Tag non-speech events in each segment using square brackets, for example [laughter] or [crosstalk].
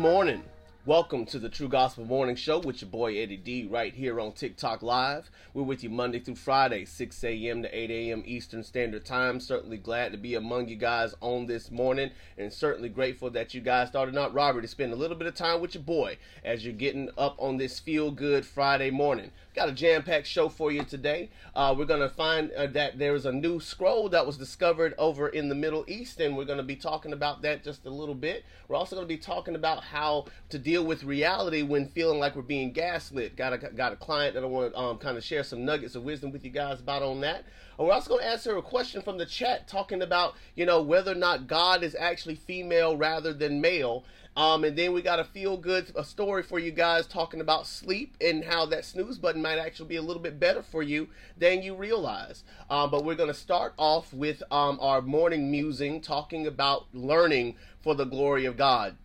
Morning. Welcome to the True Gospel Morning Show with your boy Eddie D right here on TikTok Live. We're with you Monday through Friday, 6 a.m. to 8 a.m. Eastern Standard Time. Certainly glad to be among you guys on this morning and certainly grateful that you guys started out Robert to spend a little bit of time with your boy as you're getting up on this feel good Friday morning. Got a jam packed show for you today. Uh, we're going to find uh, that there is a new scroll that was discovered over in the Middle East, and we're going to be talking about that just a little bit. We're also going to be talking about how to deal with reality when feeling like we're being gaslit. Got a, got a client that I want to um, kind of share some nuggets of wisdom with you guys about on that. We're also going to answer a question from the chat talking about, you know, whether or not God is actually female rather than male. Um, and then we got a feel good a story for you guys talking about sleep and how that snooze button might actually be a little bit better for you than you realize. Um, but we're going to start off with um, our morning musing talking about learning for the glory of God.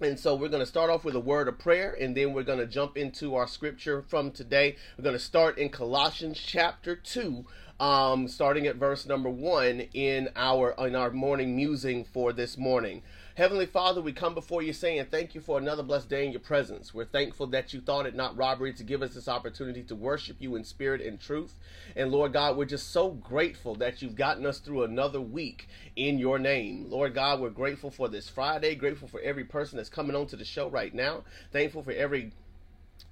And so we're going to start off with a word of prayer and then we're going to jump into our scripture from today. We're going to start in Colossians chapter 2 um, starting at verse number 1 in our in our morning musing for this morning. Heavenly Father, we come before you saying thank you for another blessed day in your presence. We're thankful that you thought it not robbery to give us this opportunity to worship you in spirit and truth. And Lord God, we're just so grateful that you've gotten us through another week in your name. Lord God, we're grateful for this Friday, grateful for every person that's coming on to the show right now, thankful for every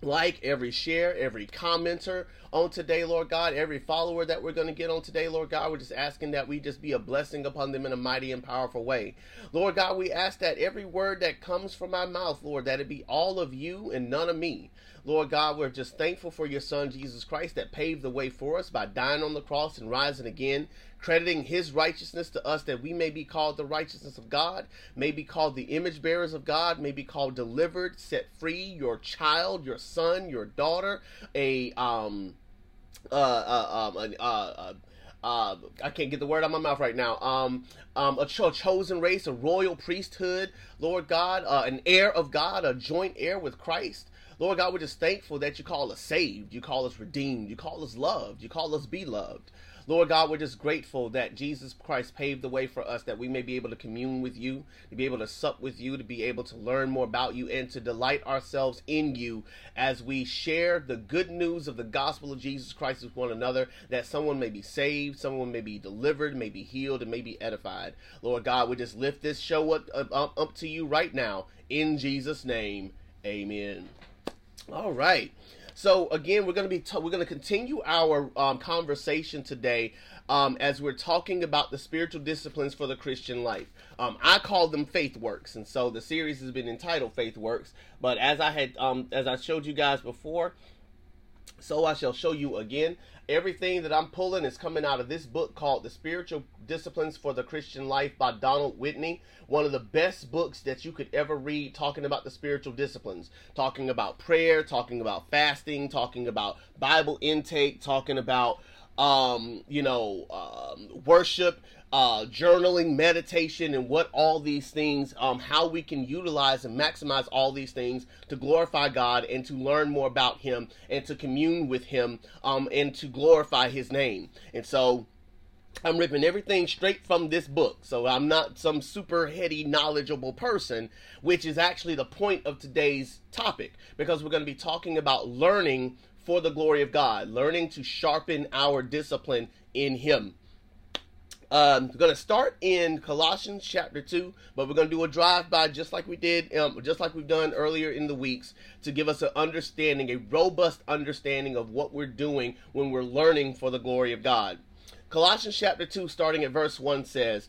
like, every share, every commenter on today, Lord God, every follower that we're going to get on today, Lord God. We're just asking that we just be a blessing upon them in a mighty and powerful way. Lord God, we ask that every word that comes from my mouth, Lord, that it be all of you and none of me. Lord God, we're just thankful for your Son, Jesus Christ, that paved the way for us by dying on the cross and rising again, crediting his righteousness to us that we may be called the righteousness of God, may be called the image bearers of God, may be called delivered, set free, your child, your son, your daughter, a, um, uh, uh, um, uh, uh, uh, I can't get the word out of my mouth right now. Um, um, a, cho- chosen race, a royal priesthood, Lord God, uh, an heir of God, a joint heir with Christ. Lord God, we're just thankful that you call us saved, you call us redeemed, you call us loved, you call us beloved. Lord God, we're just grateful that Jesus Christ paved the way for us that we may be able to commune with you, to be able to sup with you, to be able to learn more about you, and to delight ourselves in you as we share the good news of the gospel of Jesus Christ with one another, that someone may be saved, someone may be delivered, may be healed, and may be edified. Lord God, we just lift this show up, up, up to you right now. In Jesus' name, amen. All right. So again, we're going to be t- we're going to continue our um, conversation today um, as we're talking about the spiritual disciplines for the Christian life. Um, I call them faith works, and so the series has been entitled Faith Works. But as I had um, as I showed you guys before, so I shall show you again. Everything that I'm pulling is coming out of this book called The Spiritual Disciplines for the Christian Life by Donald Whitney. One of the best books that you could ever read talking about the spiritual disciplines, talking about prayer, talking about fasting, talking about Bible intake, talking about um, you know, um, worship, uh, journaling, meditation, and what all these things, um, how we can utilize and maximize all these things to glorify God and to learn more about Him and to commune with Him um, and to glorify His name. And so, I'm ripping everything straight from this book. So I'm not some super heady, knowledgeable person, which is actually the point of today's topic because we're going to be talking about learning for the glory of God, learning to sharpen our discipline in Him. Um, we're going to start in Colossians chapter 2, but we're going to do a drive-by just like we did, um, just like we've done earlier in the weeks to give us an understanding, a robust understanding of what we're doing when we're learning for the glory of God. Colossians chapter 2, starting at verse 1 says,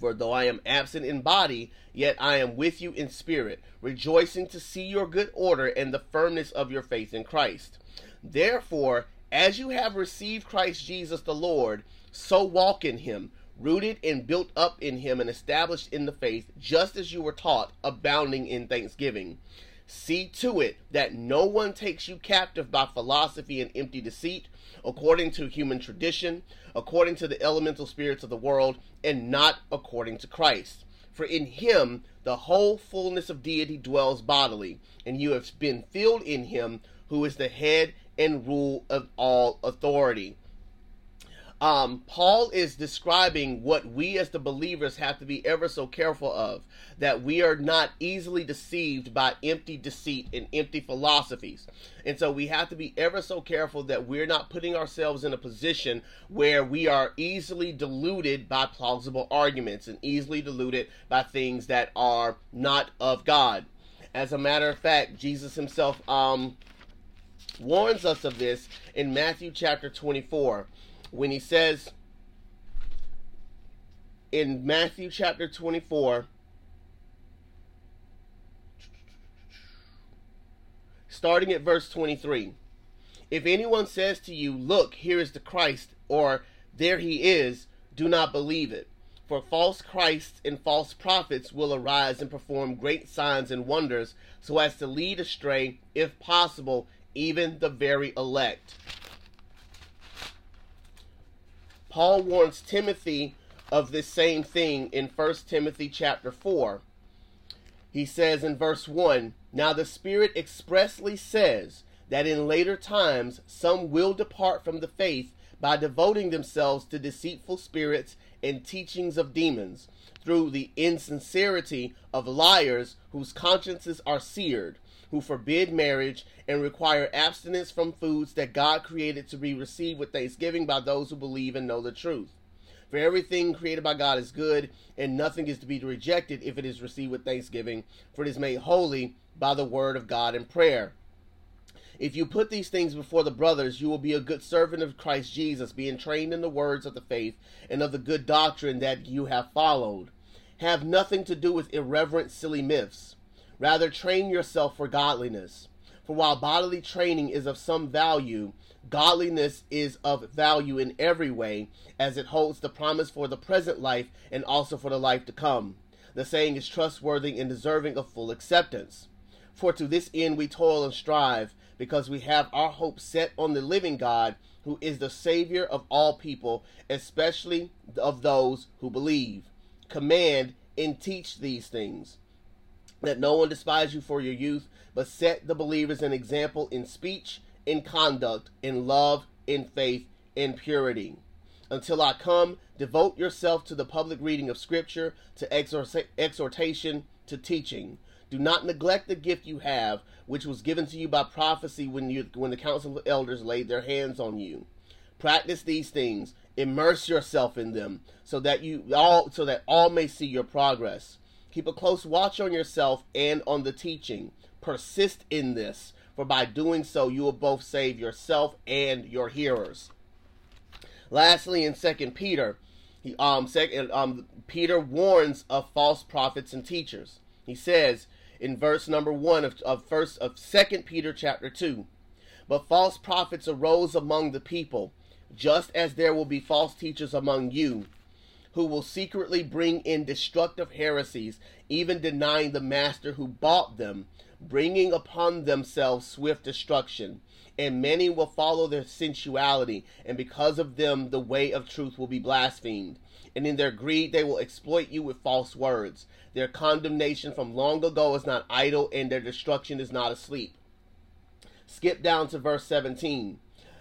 For though I am absent in body, yet I am with you in spirit, rejoicing to see your good order and the firmness of your faith in Christ. Therefore, as you have received Christ Jesus the Lord, so walk in him, rooted and built up in him and established in the faith, just as you were taught, abounding in thanksgiving. See to it that no one takes you captive by philosophy and empty deceit, according to human tradition, according to the elemental spirits of the world, and not according to Christ. For in him the whole fullness of deity dwells bodily, and you have been filled in him who is the head and rule of all authority um, Paul is describing what we as the believers have to be ever so careful of that we are not easily deceived by empty deceit and empty philosophies. And so we have to be ever so careful that we're not putting ourselves in a position where we are easily deluded by plausible arguments and easily deluded by things that are not of God. As a matter of fact, Jesus himself um, warns us of this in Matthew chapter 24 when he says in Matthew chapter 24, starting at verse 23 If anyone says to you, Look, here is the Christ, or there he is, do not believe it. For false Christs and false prophets will arise and perform great signs and wonders, so as to lead astray, if possible, even the very elect. Paul warns Timothy of this same thing in 1 Timothy chapter 4. He says in verse 1 Now the Spirit expressly says that in later times some will depart from the faith by devoting themselves to deceitful spirits and teachings of demons, through the insincerity of liars whose consciences are seared who forbid marriage and require abstinence from foods that God created to be received with thanksgiving by those who believe and know the truth. For everything created by God is good, and nothing is to be rejected if it is received with thanksgiving, for it is made holy by the word of God and prayer. If you put these things before the brothers, you will be a good servant of Christ Jesus, being trained in the words of the faith and of the good doctrine that you have followed. Have nothing to do with irreverent, silly myths Rather, train yourself for godliness. For while bodily training is of some value, godliness is of value in every way, as it holds the promise for the present life and also for the life to come. The saying is trustworthy and deserving of full acceptance. For to this end we toil and strive, because we have our hope set on the living God, who is the Savior of all people, especially of those who believe. Command and teach these things. Let no one despise you for your youth, but set the believers an example in speech, in conduct, in love, in faith, in purity. Until I come, devote yourself to the public reading of Scripture, to exhortation, to teaching. Do not neglect the gift you have, which was given to you by prophecy when you when the council of elders laid their hands on you. Practice these things, immerse yourself in them, so that you all so that all may see your progress. Keep a close watch on yourself and on the teaching. Persist in this, for by doing so you will both save yourself and your hearers. Lastly, in Second Peter, he, um, second, um, Peter warns of false prophets and teachers. He says in verse number one of, of first of Second Peter chapter two, but false prophets arose among the people, just as there will be false teachers among you who will secretly bring in destructive heresies, even denying the master who bought them, bringing upon themselves swift destruction. And many will follow their sensuality, and because of them the way of truth will be blasphemed. And in their greed they will exploit you with false words. Their condemnation from long ago is not idle, and their destruction is not asleep. Skip down to verse 17.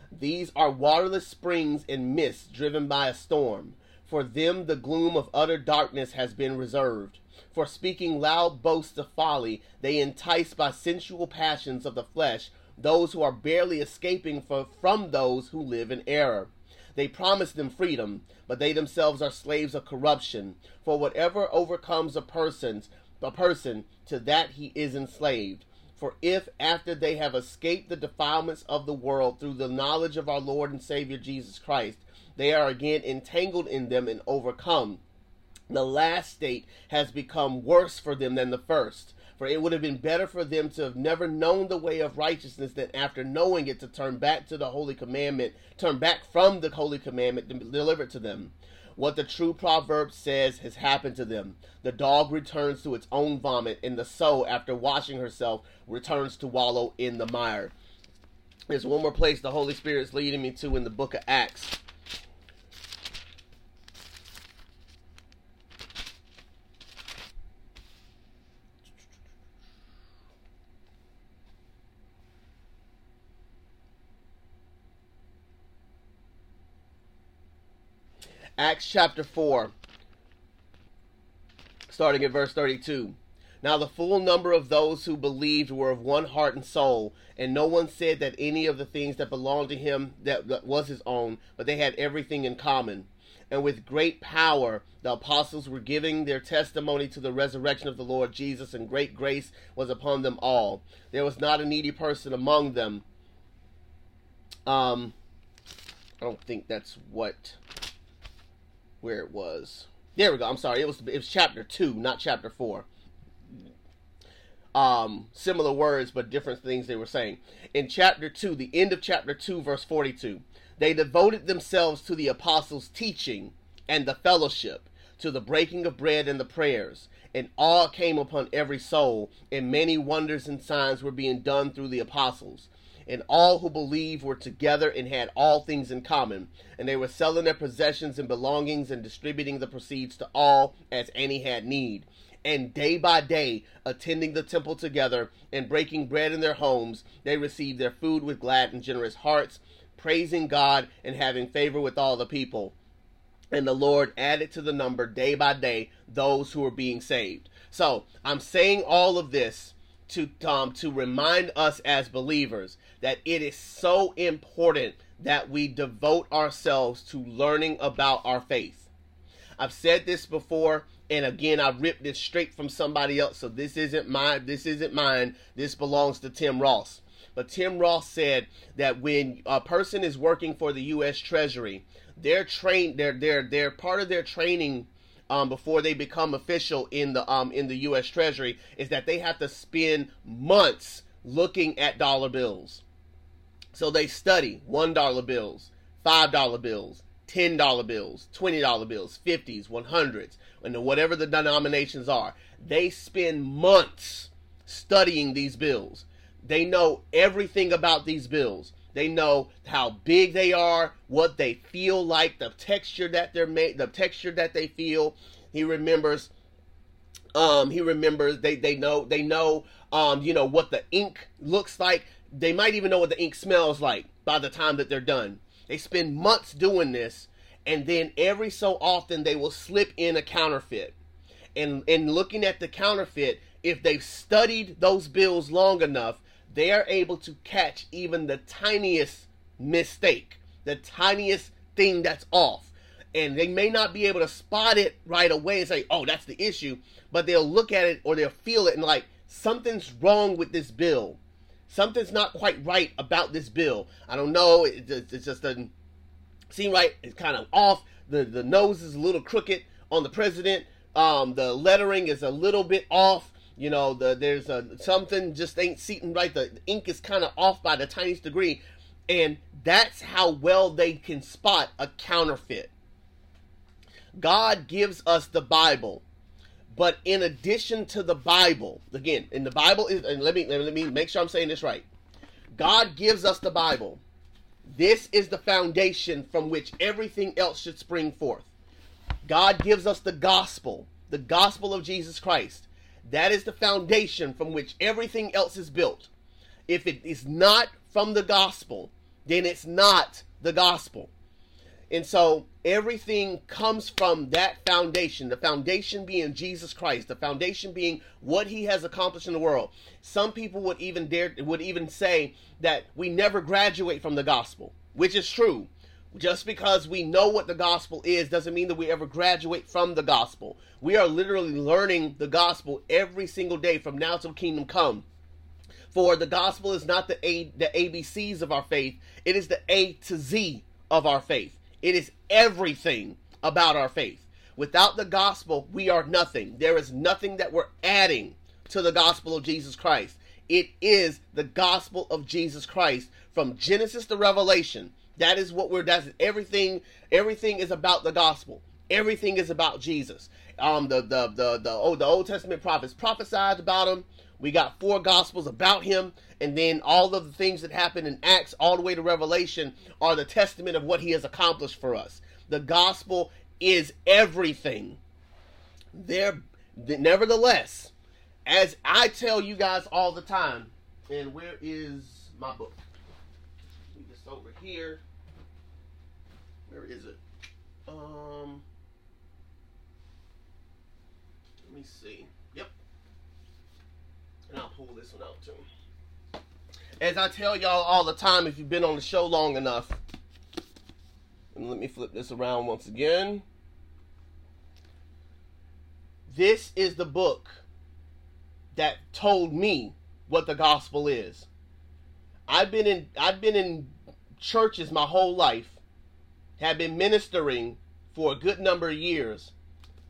These are waterless springs and mists driven by a storm for them the gloom of utter darkness has been reserved. For speaking loud boasts of folly, they entice by sensual passions of the flesh those who are barely escaping from those who live in error. They promise them freedom, but they themselves are slaves of corruption. For whatever overcomes a person, a person, to that he is enslaved. For if after they have escaped the defilements of the world through the knowledge of our Lord and Savior Jesus Christ, they are again entangled in them and overcome. The last state has become worse for them than the first. For it would have been better for them to have never known the way of righteousness than after knowing it to turn back to the holy commandment, turn back from the holy commandment delivered to them. What the true proverb says has happened to them. The dog returns to its own vomit, and the sow, after washing herself, returns to wallow in the mire. There's one more place the Holy Spirit is leading me to in the book of Acts. Acts chapter 4, starting at verse 32. Now the full number of those who believed were of one heart and soul, and no one said that any of the things that belonged to him that, that was his own, but they had everything in common. And with great power the apostles were giving their testimony to the resurrection of the Lord Jesus, and great grace was upon them all. There was not a needy person among them. Um, I don't think that's what where it was. There we go. I'm sorry. It was it was chapter two, not chapter four. Um, similar words but different things they were saying. In chapter two, the end of chapter two, verse forty-two, they devoted themselves to the apostles' teaching and the fellowship, to the breaking of bread and the prayers. And awe came upon every soul, and many wonders and signs were being done through the apostles and all who believed were together and had all things in common. And they were selling their possessions and belongings and distributing the proceeds to all as any had need. And day by day, attending the temple together and breaking bread in their homes, they received their food with glad and generous hearts, praising God and having favor with all the people. And the Lord added to the number day by day those who were being saved. So I'm saying all of this to um, to remind us as believers that it is so important that we devote ourselves to learning about our faith. I've said this before and again I ripped this straight from somebody else so this isn't mine this isn't mine this belongs to Tim Ross. But Tim Ross said that when a person is working for the US Treasury, they're trained they're they're they're part of their training um, before they become official in the um, in the U.S. Treasury is that they have to spend months looking at dollar bills. So they study one dollar bills, five dollar bills, ten dollar bills, twenty dollar bills, fifties, one hundreds, and whatever the denominations are. They spend months studying these bills. They know everything about these bills. They know how big they are, what they feel like, the texture that they're made, the texture that they feel. He remembers. Um, he remembers. They they know they know. Um, you know what the ink looks like. They might even know what the ink smells like by the time that they're done. They spend months doing this, and then every so often they will slip in a counterfeit. And and looking at the counterfeit, if they've studied those bills long enough, they are able to catch even the tiniest mistake, the tiniest thing that's off. And they may not be able to spot it right away and say, oh, that's the issue, but they'll look at it or they'll feel it and like, something's wrong with this bill. Something's not quite right about this bill. I don't know. It, it, it just doesn't seem right. It's kind of off. The, the nose is a little crooked on the president. Um, the lettering is a little bit off you know, the, there's a, something just ain't seating right. The, the ink is kind of off by the tiniest degree. And that's how well they can spot a counterfeit. God gives us the Bible. But in addition to the Bible, again, in the Bible is, and let me let me make sure I'm saying this right. God gives us the Bible. This is the foundation from which everything else should spring forth. God gives us the gospel, the gospel of Jesus Christ. That is the foundation from which everything else is built. If it is not from the gospel, then it's not the gospel. And so everything comes from that foundation, the foundation being Jesus Christ, the foundation being what he has accomplished in the world. Some people would even dare would even say that we never graduate from the gospel, which is true. Just because we know what the gospel is doesn't mean that we ever graduate from the gospel. We are literally learning the gospel every single day from now till kingdom come. For the gospel is not the A, the ABCs of our faith, it is the A to Z of our faith. It is everything about our faith. Without the gospel, we are nothing. There is nothing that we're adding to the gospel of Jesus Christ. It is the gospel of Jesus Christ from Genesis to Revelation. That is what we're that's everything everything is about the gospel. Everything is about Jesus. Um, the the the the oh, the Old Testament prophets prophesied about him. We got four gospels about him, and then all of the things that happen in Acts, all the way to Revelation, are the testament of what he has accomplished for us. The gospel is everything. There, nevertheless, as I tell you guys all the time, and where is my book? Just over here. Where is it? Um, let me see. And I'll pull this one out too. As I tell y'all all the time, if you've been on the show long enough, and let me flip this around once again. This is the book that told me what the gospel is. I've been in I've been in churches my whole life, have been ministering for a good number of years.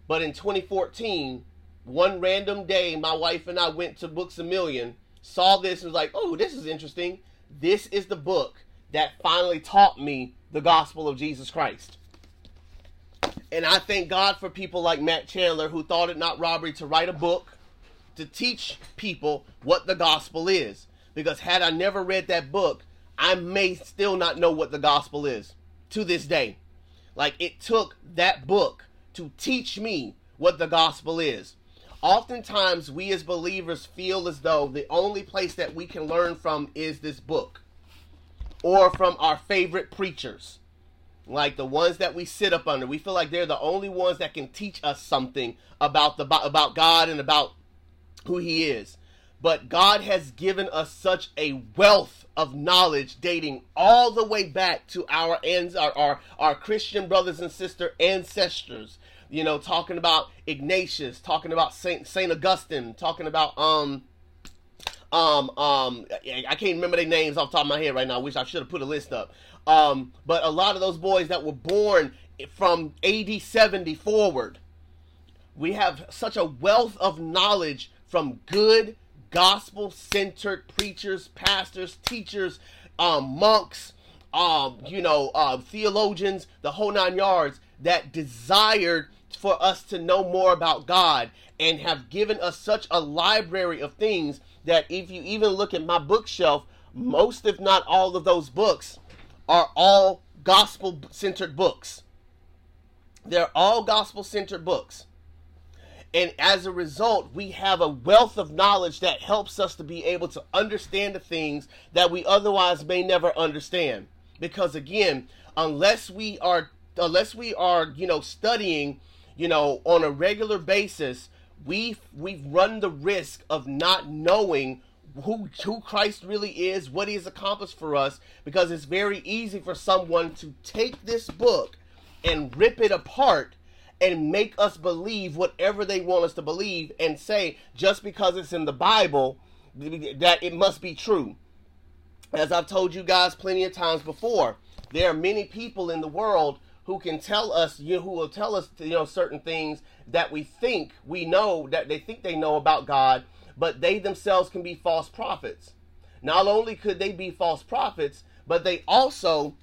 But in 2014, one random day, my wife and I went to Books a Million, saw this, and was like, oh, this is interesting. This is the book that finally taught me the gospel of Jesus Christ. And I thank God for people like Matt Chandler who thought it not robbery to write a book to teach people what the gospel is. Because had I never read that book, I may still not know what the gospel is to this day. Like it took that book to teach me what the gospel is. Oftentimes, we as believers feel as though the only place that we can learn from is this book or from our favorite preachers, like the ones that we sit up under. We feel like they're the only ones that can teach us something about the about God and about who He is. But God has given us such a wealth of knowledge dating all the way back to our ends, our, our, our Christian brothers and sister ancestors. You know, talking about Ignatius, talking about Saint Saint Augustine, talking about um um um I can't remember their names off the top of my head right now. I wish I should have put a list up. Um, but a lot of those boys that were born from AD 70 forward, we have such a wealth of knowledge from good gospel centered preachers, pastors, teachers, um, monks, um, you know, uh, theologians, the whole nine yards that desired for us to know more about God and have given us such a library of things that if you even look at my bookshelf, most, if not all, of those books are all gospel centered books. They're all gospel centered books. And as a result, we have a wealth of knowledge that helps us to be able to understand the things that we otherwise may never understand. Because again, unless we are unless we are, you know, studying, you know, on a regular basis, we we've run the risk of not knowing who who Christ really is, what he has accomplished for us, because it's very easy for someone to take this book and rip it apart and make us believe whatever they want us to believe and say just because it's in the Bible that it must be true. As I've told you guys plenty of times before, there are many people in the world who can tell us, you know, who will tell us, you know, certain things that we think we know that they think they know about God, but they themselves can be false prophets. Not only could they be false prophets, but they also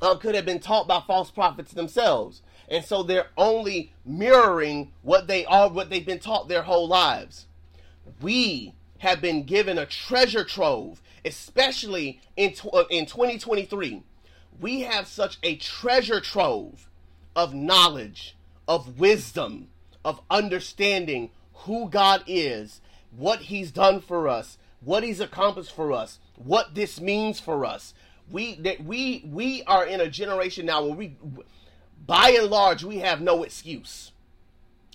uh, could have been taught by false prophets themselves. And so they're only mirroring what they are what they've been taught their whole lives. We have been given a treasure trove especially in uh, in 2023 we have such a treasure trove of knowledge of wisdom of understanding who God is what he's done for us what he's accomplished for us what this means for us we that we we are in a generation now where we by and large, we have no excuse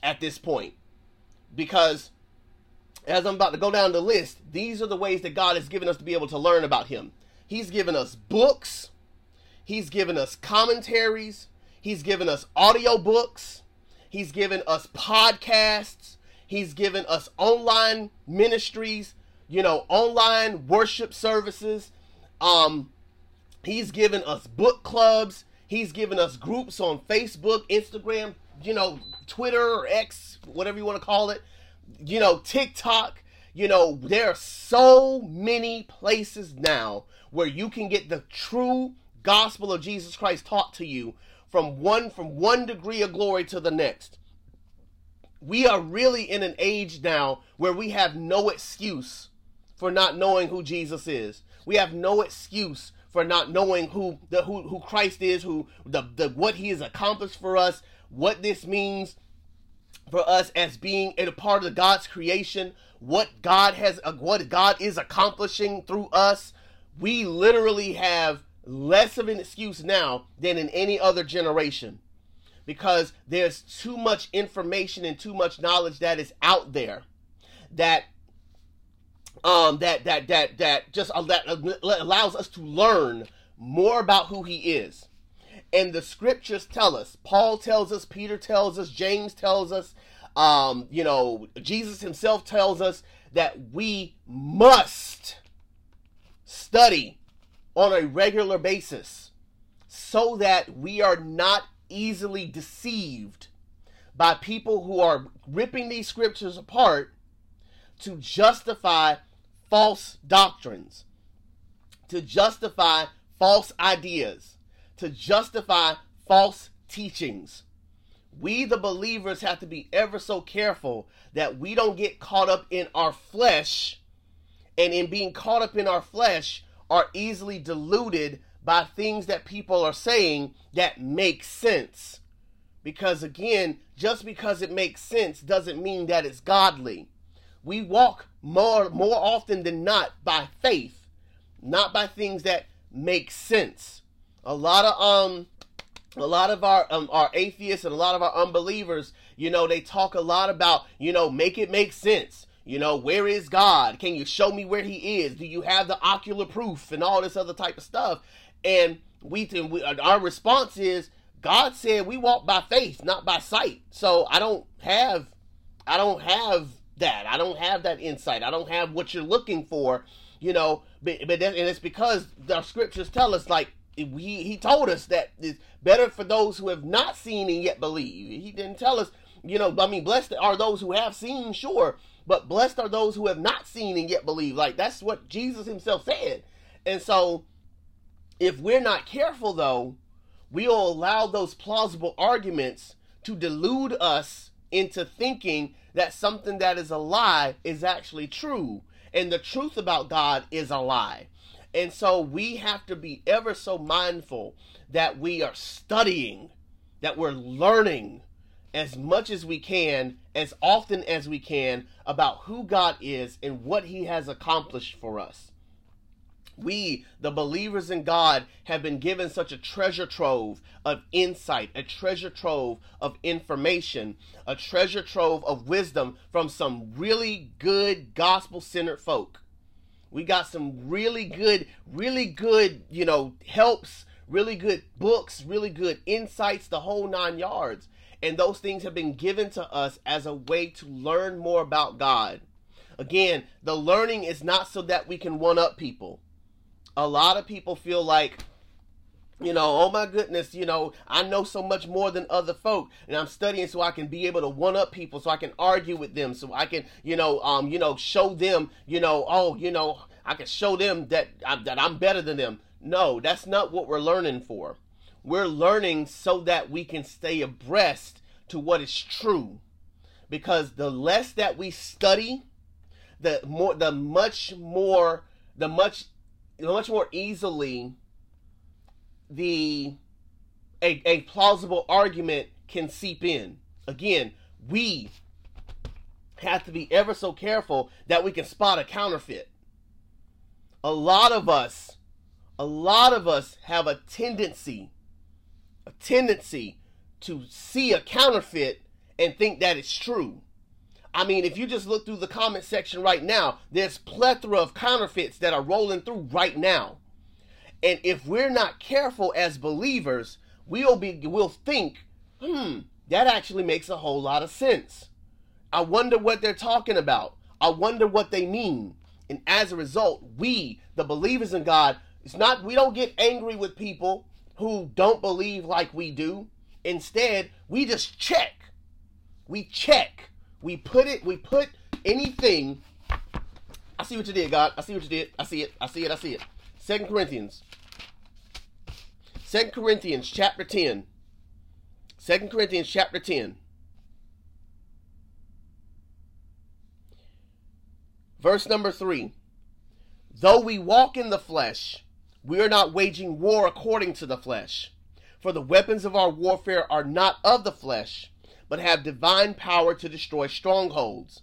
at this point. Because as I'm about to go down the list, these are the ways that God has given us to be able to learn about Him. He's given us books, He's given us commentaries, He's given us audio books, He's given us podcasts, He's given us online ministries, you know, online worship services. Um, he's given us book clubs. He's given us groups on Facebook, Instagram, you know, Twitter or X, whatever you want to call it, you know, TikTok. You know, there are so many places now where you can get the true gospel of Jesus Christ taught to you from one from one degree of glory to the next. We are really in an age now where we have no excuse for not knowing who Jesus is. We have no excuse for not knowing who the who, who Christ is, who the, the what he has accomplished for us, what this means for us as being a part of God's creation, what God has what God is accomplishing through us. We literally have less of an excuse now than in any other generation. Because there's too much information and too much knowledge that is out there that um that that that that just that allows us to learn more about who he is. And the scriptures tell us paul tells us peter tells us james tells us um you know jesus himself tells us that we must study on a regular basis so that we are not easily deceived by people who are ripping these scriptures apart to justify false doctrines, to justify false ideas, to justify false teachings. We, the believers, have to be ever so careful that we don't get caught up in our flesh, and in being caught up in our flesh, are easily deluded by things that people are saying that make sense. Because again, just because it makes sense doesn't mean that it's godly. We walk more more often than not by faith, not by things that make sense. A lot of um a lot of our um, our atheists and a lot of our unbelievers, you know, they talk a lot about, you know, make it make sense. You know, where is God? Can you show me where He is? Do you have the ocular proof and all this other type of stuff? And we, we uh, our response is God said we walk by faith, not by sight. So I don't have, I don't have that. I don't have that insight. I don't have what you're looking for. You know, but, but and it's because the scriptures tell us like he he told us that it's better for those who have not seen and yet believe. He didn't tell us, you know, I mean, blessed are those who have seen, sure, but blessed are those who have not seen and yet believe. Like that's what Jesus himself said. And so if we're not careful though, we'll allow those plausible arguments to delude us into thinking that something that is a lie is actually true. And the truth about God is a lie. And so we have to be ever so mindful that we are studying, that we're learning as much as we can, as often as we can, about who God is and what He has accomplished for us. We, the believers in God, have been given such a treasure trove of insight, a treasure trove of information, a treasure trove of wisdom from some really good gospel centered folk. We got some really good, really good, you know, helps, really good books, really good insights, the whole nine yards. And those things have been given to us as a way to learn more about God. Again, the learning is not so that we can one up people. A lot of people feel like, you know, oh my goodness, you know, I know so much more than other folk, and I'm studying so I can be able to one up people, so I can argue with them, so I can, you know, um, you know, show them, you know, oh, you know, I can show them that I'm, that I'm better than them. No, that's not what we're learning for. We're learning so that we can stay abreast to what is true. Because the less that we study, the more the much more the much the much more easily the a, a plausible argument can seep in. Again, we have to be ever so careful that we can spot a counterfeit. A lot of us, a lot of us have a tendency a tendency to see a counterfeit and think that it's true. I mean, if you just look through the comment section right now, there's plethora of counterfeits that are rolling through right now. And if we're not careful as believers, we'll be we'll think, hmm, that actually makes a whole lot of sense. I wonder what they're talking about. I wonder what they mean. And as a result, we, the believers in God, it's not we don't get angry with people who don't believe like we do. Instead, we just check. We check. We put it, we put anything. I see what you did, God. I see what you did. I see it. I see it. I see it. Second Corinthians. Second Corinthians chapter 10. 2 Corinthians chapter 10. Verse number 3. Though we walk in the flesh, we are not waging war according to the flesh. For the weapons of our warfare are not of the flesh, but have divine power to destroy strongholds.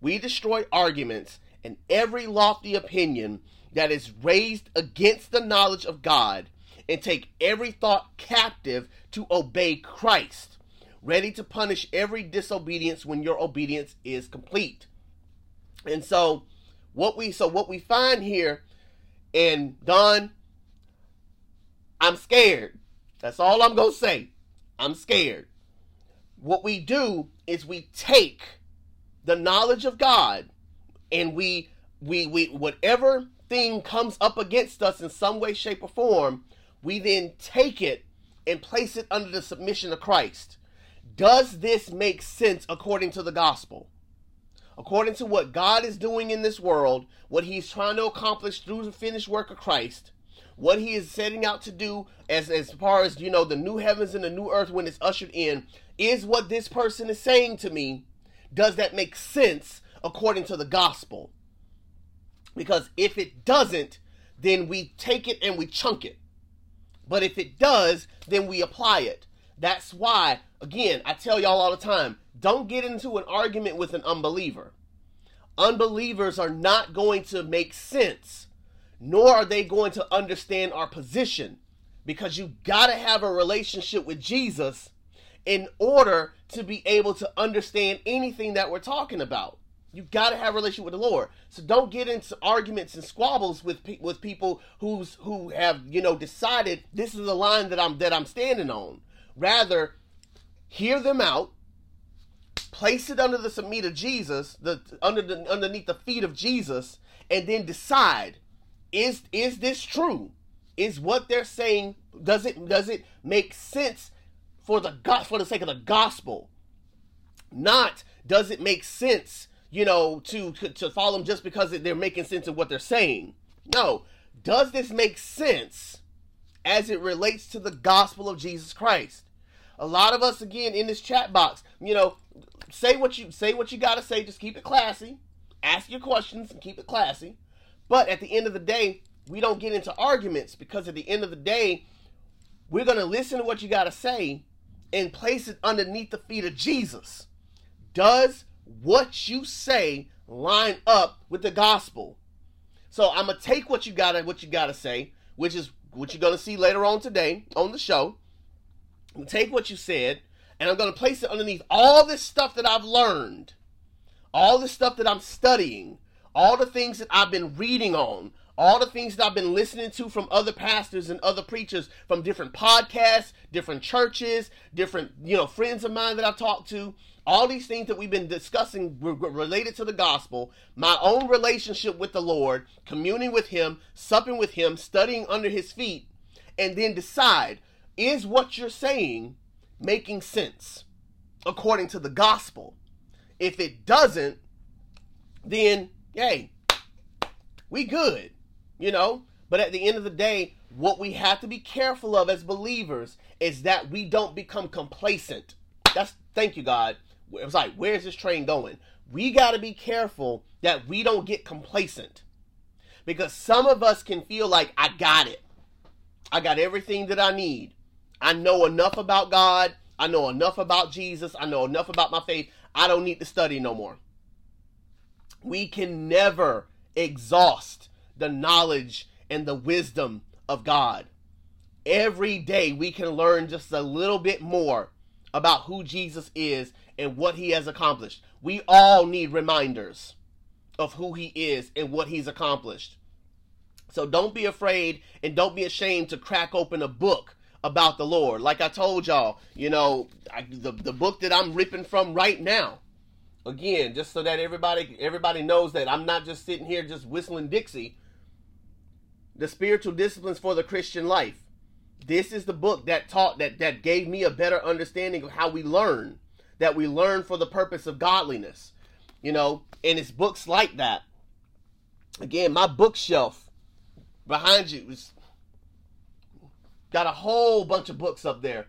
We destroy arguments and every lofty opinion that is raised against the knowledge of God, and take every thought captive to obey Christ, ready to punish every disobedience when your obedience is complete. And so, what we so what we find here, and Don, I'm scared. That's all I'm gonna say. I'm scared. What we do is we take the knowledge of God and we we we whatever thing comes up against us in some way, shape, or form, we then take it and place it under the submission of Christ. Does this make sense according to the gospel? according to what God is doing in this world, what He's trying to accomplish through the finished work of Christ, what He is setting out to do as as far as you know the new heavens and the new earth when it's ushered in, is what this person is saying to me. Does that make sense according to the gospel? Because if it doesn't, then we take it and we chunk it. But if it does, then we apply it. That's why, again, I tell y'all all the time don't get into an argument with an unbeliever. Unbelievers are not going to make sense, nor are they going to understand our position because you got to have a relationship with Jesus in order to be able to understand anything that we're talking about. You got to have a relationship with the Lord. So don't get into arguments and squabbles with pe- with people who's who have you know decided this is the line that I'm that I'm standing on. Rather, hear them out, place it under the submit of Jesus, the under the underneath the feet of Jesus, and then decide is is this true? Is what they're saying does it does it make sense for the for the sake of the gospel? Not does it make sense, you know, to to, to follow them just because they're making sense of what they're saying? No. Does this make sense as it relates to the gospel of Jesus Christ? A lot of us again in this chat box, you know, say what you say what you got to say. Just keep it classy. Ask your questions and keep it classy. But at the end of the day, we don't get into arguments because at the end of the day, we're going to listen to what you got to say and place it underneath the feet of Jesus. Does what you say line up with the gospel? So I'm gonna take what you gotta what you gotta say, which is what you're gonna see later on today on the show. take what you said and I'm going to place it underneath all this stuff that I've learned, all the stuff that I'm studying, all the things that I've been reading on, all the things that I've been listening to from other pastors and other preachers from different podcasts, different churches, different, you know, friends of mine that I've talked to, all these things that we've been discussing related to the gospel, my own relationship with the Lord, communing with Him, supping with Him, studying under His feet, and then decide is what you're saying making sense according to the gospel. If it doesn't, then hey, we good, you know? But at the end of the day, what we have to be careful of as believers is that we don't become complacent. That's thank you, God. It was like, where's this train going? We got to be careful that we don't get complacent. Because some of us can feel like, I got it. I got everything that I need. I know enough about God. I know enough about Jesus. I know enough about my faith. I don't need to study no more. We can never exhaust the knowledge and the wisdom of God. Every day we can learn just a little bit more about who Jesus is and what he has accomplished. We all need reminders of who he is and what he's accomplished. So don't be afraid and don't be ashamed to crack open a book about the Lord. Like I told y'all, you know, I, the the book that I'm ripping from right now. Again, just so that everybody everybody knows that I'm not just sitting here just whistling Dixie. The spiritual disciplines for the Christian life. This is the book that taught that that gave me a better understanding of how we learn, that we learn for the purpose of godliness. You know, and it's books like that. Again, my bookshelf behind you is Got a whole bunch of books up there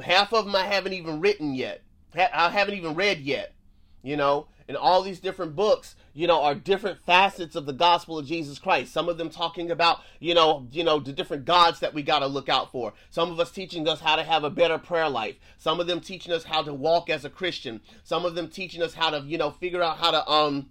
Half of them I haven't even written yet. I haven't even read yet. You know, and all these different books, you know, are different facets of the gospel of Jesus Christ. Some of them talking about, you know, you know, the different gods that we got to look out for. Some of us teaching us how to have a better prayer life. Some of them teaching us how to walk as a Christian. Some of them teaching us how to, you know, figure out how to um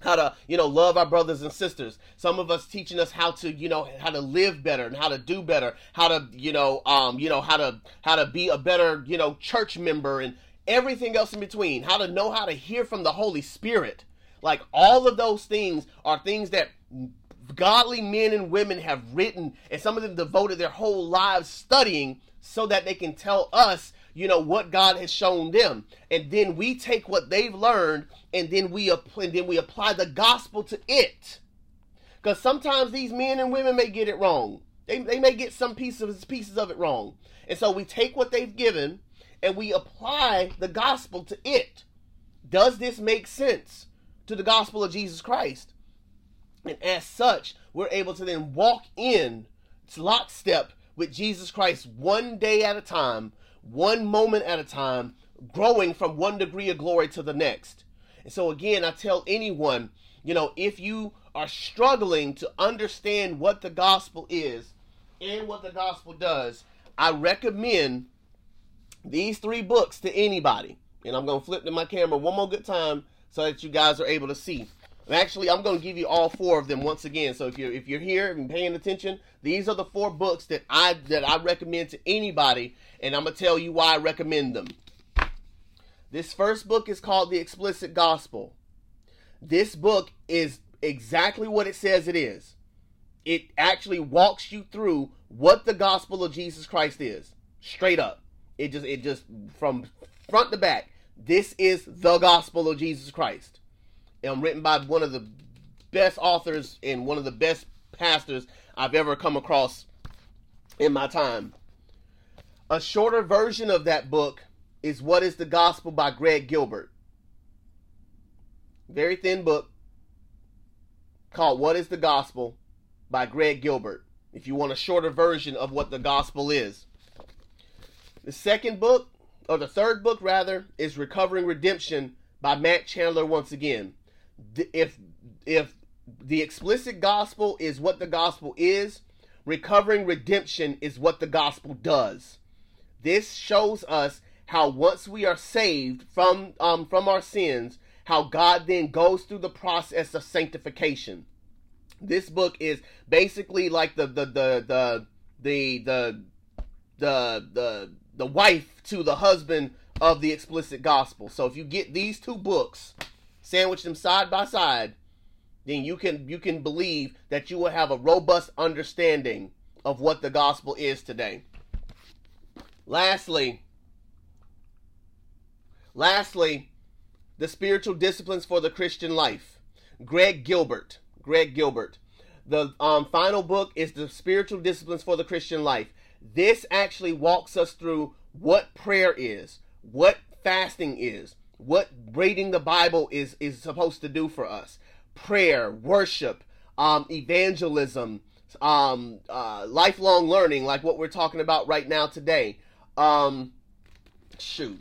how to you know love our brothers and sisters some of us teaching us how to you know how to live better and how to do better how to you know um you know how to how to be a better you know church member and everything else in between how to know how to hear from the holy spirit like all of those things are things that godly men and women have written and some of them devoted their whole lives studying so that they can tell us you know what God has shown them, and then we take what they've learned, and then we apply, and then we apply the gospel to it. Because sometimes these men and women may get it wrong. They, they may get some pieces pieces of it wrong, and so we take what they've given and we apply the gospel to it. Does this make sense to the gospel of Jesus Christ? And as such, we're able to then walk in lockstep with Jesus Christ one day at a time one moment at a time, growing from one degree of glory to the next. And so, again, I tell anyone, you know, if you are struggling to understand what the gospel is and what the gospel does, I recommend these three books to anybody. And I'm going to flip to my camera one more good time so that you guys are able to see. And actually, I'm going to give you all four of them once again. So if you're if you're here and paying attention, these are the four books that I that I recommend to anybody, and I'm gonna tell you why I recommend them. This first book is called The Explicit Gospel. This book is exactly what it says it is. It actually walks you through what the gospel of Jesus Christ is, straight up. It just it just from front to back. This is the gospel of Jesus Christ And written by one of the best authors and one of the best pastors I've ever come across in my time. A shorter version of that book is What is the Gospel by Greg Gilbert. Very thin book called What is the Gospel by Greg Gilbert. If you want a shorter version of what the gospel is. The second book, or the third book rather, is Recovering Redemption by Matt Chandler once again. If if the explicit gospel is what the gospel is, recovering redemption is what the gospel does. This shows us how once we are saved from um, from our sins, how God then goes through the process of sanctification. This book is basically like the the the the the the the, the the wife to the husband of the explicit gospel. So if you get these two books, sandwich them side by side, then you can you can believe that you will have a robust understanding of what the gospel is today. Lastly, lastly, the spiritual disciplines for the Christian life. Greg Gilbert. Greg Gilbert. The um, final book is the spiritual disciplines for the Christian life. This actually walks us through what prayer is, what fasting is, what reading the Bible is is supposed to do for us. Prayer, worship, um, evangelism, um, uh, lifelong learning, like what we're talking about right now today. Um, shoot,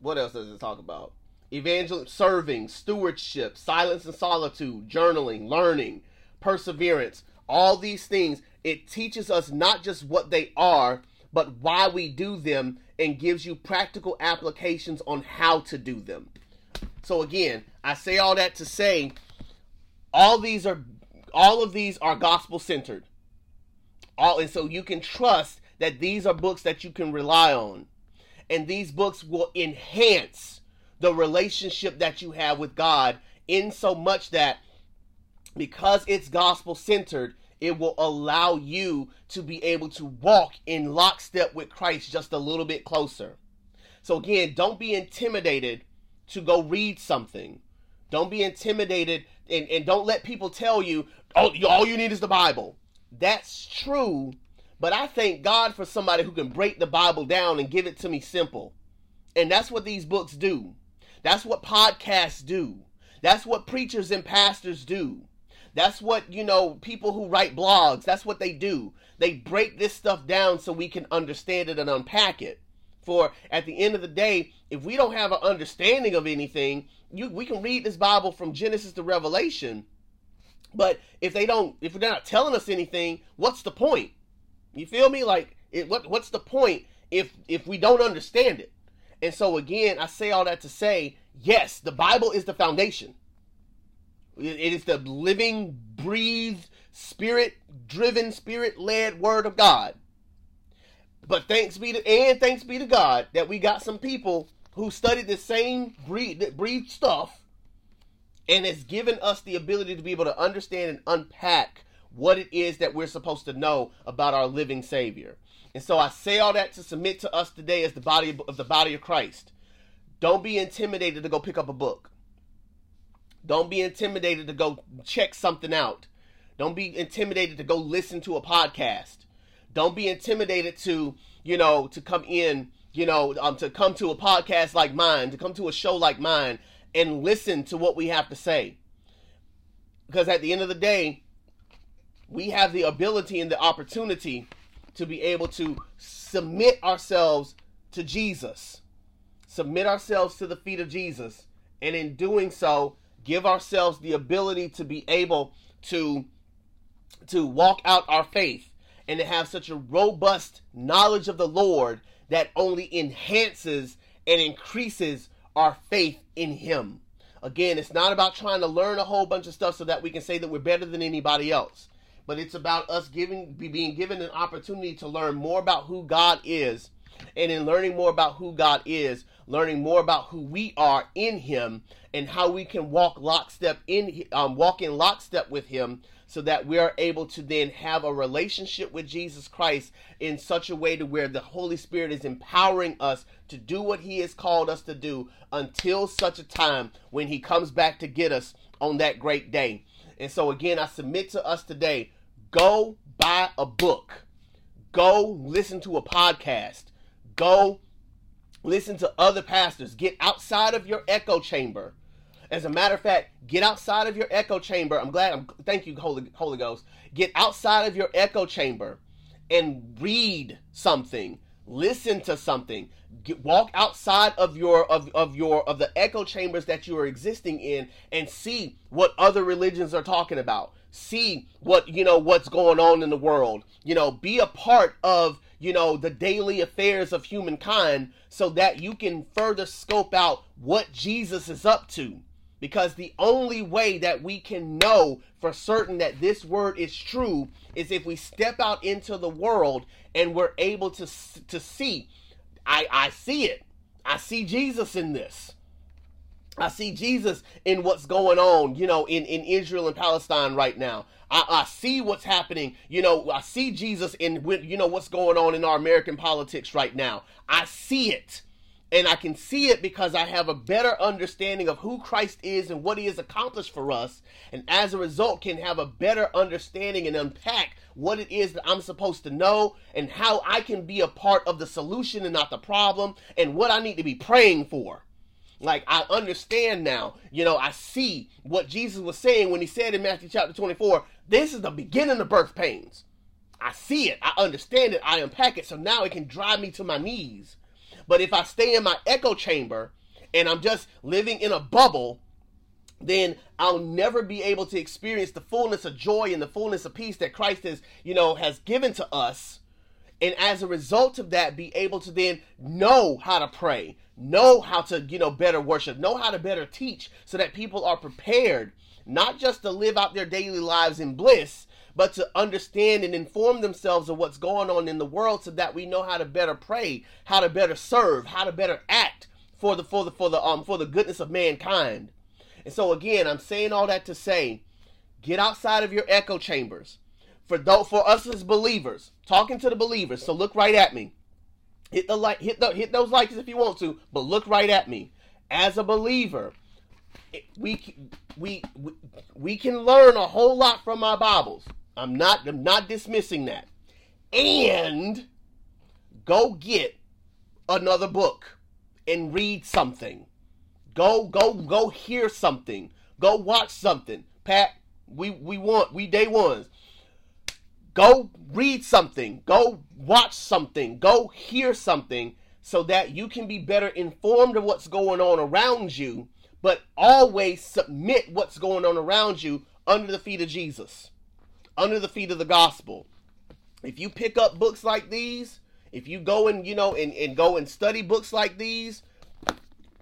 what else does it talk about? Evangel, serving, stewardship, silence and solitude, journaling, learning, perseverance. All these things. It teaches us not just what they are, but why we do them and gives you practical applications on how to do them. So again, I say all that to say all these are all of these are gospel centered. All and so you can trust that these are books that you can rely on. And these books will enhance the relationship that you have with God in so much that because it's gospel centered, it will allow you to be able to walk in lockstep with Christ just a little bit closer. So, again, don't be intimidated to go read something. Don't be intimidated and, and don't let people tell you, oh, all you need is the Bible. That's true, but I thank God for somebody who can break the Bible down and give it to me simple. And that's what these books do. That's what podcasts do. That's what preachers and pastors do. That's what, you know, people who write blogs, that's what they do. They break this stuff down so we can understand it and unpack it. For at the end of the day, if we don't have an understanding of anything, you we can read this Bible from Genesis to Revelation, but if they don't if they're not telling us anything, what's the point? You feel me? Like it, what what's the point if if we don't understand it? And so again, I say all that to say, yes, the Bible is the foundation. It is the living, breathed, spirit driven, spirit led word of God. But thanks be to and thanks be to God that we got some people who studied the same breed breed stuff and has given us the ability to be able to understand and unpack what it is that we're supposed to know about our living Savior. And so I say all that to submit to us today as the body of the body of Christ. Don't be intimidated to go pick up a book. Don't be intimidated to go check something out. Don't be intimidated to go listen to a podcast. Don't be intimidated to, you know, to come in, you know, um, to come to a podcast like mine, to come to a show like mine and listen to what we have to say. Because at the end of the day, we have the ability and the opportunity to be able to submit ourselves to Jesus, submit ourselves to the feet of Jesus, and in doing so, give ourselves the ability to be able to to walk out our faith and to have such a robust knowledge of the Lord that only enhances and increases our faith in Him. Again, it's not about trying to learn a whole bunch of stuff so that we can say that we're better than anybody else, but it's about us giving, being given an opportunity to learn more about who God is, and in learning more about who God is, learning more about who we are in Him, and how we can walk lockstep in, um, walk in lockstep with Him so that we are able to then have a relationship with Jesus Christ in such a way to where the Holy Spirit is empowering us to do what he has called us to do until such a time when he comes back to get us on that great day. And so again, I submit to us today, go buy a book. Go listen to a podcast. Go listen to other pastors. Get outside of your echo chamber as a matter of fact, get outside of your echo chamber. I'm glad. I'm thank you, Holy Holy Ghost. Get outside of your echo chamber and read something. Listen to something. Get, walk outside of your of, of your of the echo chambers that you are existing in and see what other religions are talking about. See what you know what's going on in the world. You know, be a part of you know the daily affairs of humankind so that you can further scope out what Jesus is up to because the only way that we can know for certain that this word is true is if we step out into the world and we're able to to see I I see it. I see Jesus in this. I see Jesus in what's going on, you know, in, in Israel and Palestine right now. I, I see what's happening, you know, I see Jesus in, you know, what's going on in our American politics right now. I see it. And I can see it because I have a better understanding of who Christ is and what he has accomplished for us. And as a result, can have a better understanding and unpack what it is that I'm supposed to know and how I can be a part of the solution and not the problem and what I need to be praying for. Like, I understand now. You know, I see what Jesus was saying when he said in Matthew chapter 24, this is the beginning of birth pains. I see it. I understand it. I unpack it. So now it can drive me to my knees but if I stay in my echo chamber and I'm just living in a bubble, then I'll never be able to experience the fullness of joy and the fullness of peace that Christ has, you know, has given to us. And as a result of that, be able to then know how to pray, know how to, you know, better worship, know how to better teach so that people are prepared not just to live out their daily lives in bliss, but to understand and inform themselves of what's going on in the world so that we know how to better pray, how to better serve, how to better act for the for the for the um for the goodness of mankind. And so again, I'm saying all that to say, get outside of your echo chambers. For though for us as believers, talking to the believers, so look right at me. Hit the like hit the hit those likes if you want to, but look right at me. As a believer, we we we, we can learn a whole lot from our Bibles. I'm not I'm not dismissing that. And go get another book and read something. Go go go hear something. Go watch something. Pat, We we want we day ones. Go read something. Go watch something. Go hear something so that you can be better informed of what's going on around you, but always submit what's going on around you under the feet of Jesus, under the feet of the gospel. If you pick up books like these, if you go and you know and, and go and study books like these,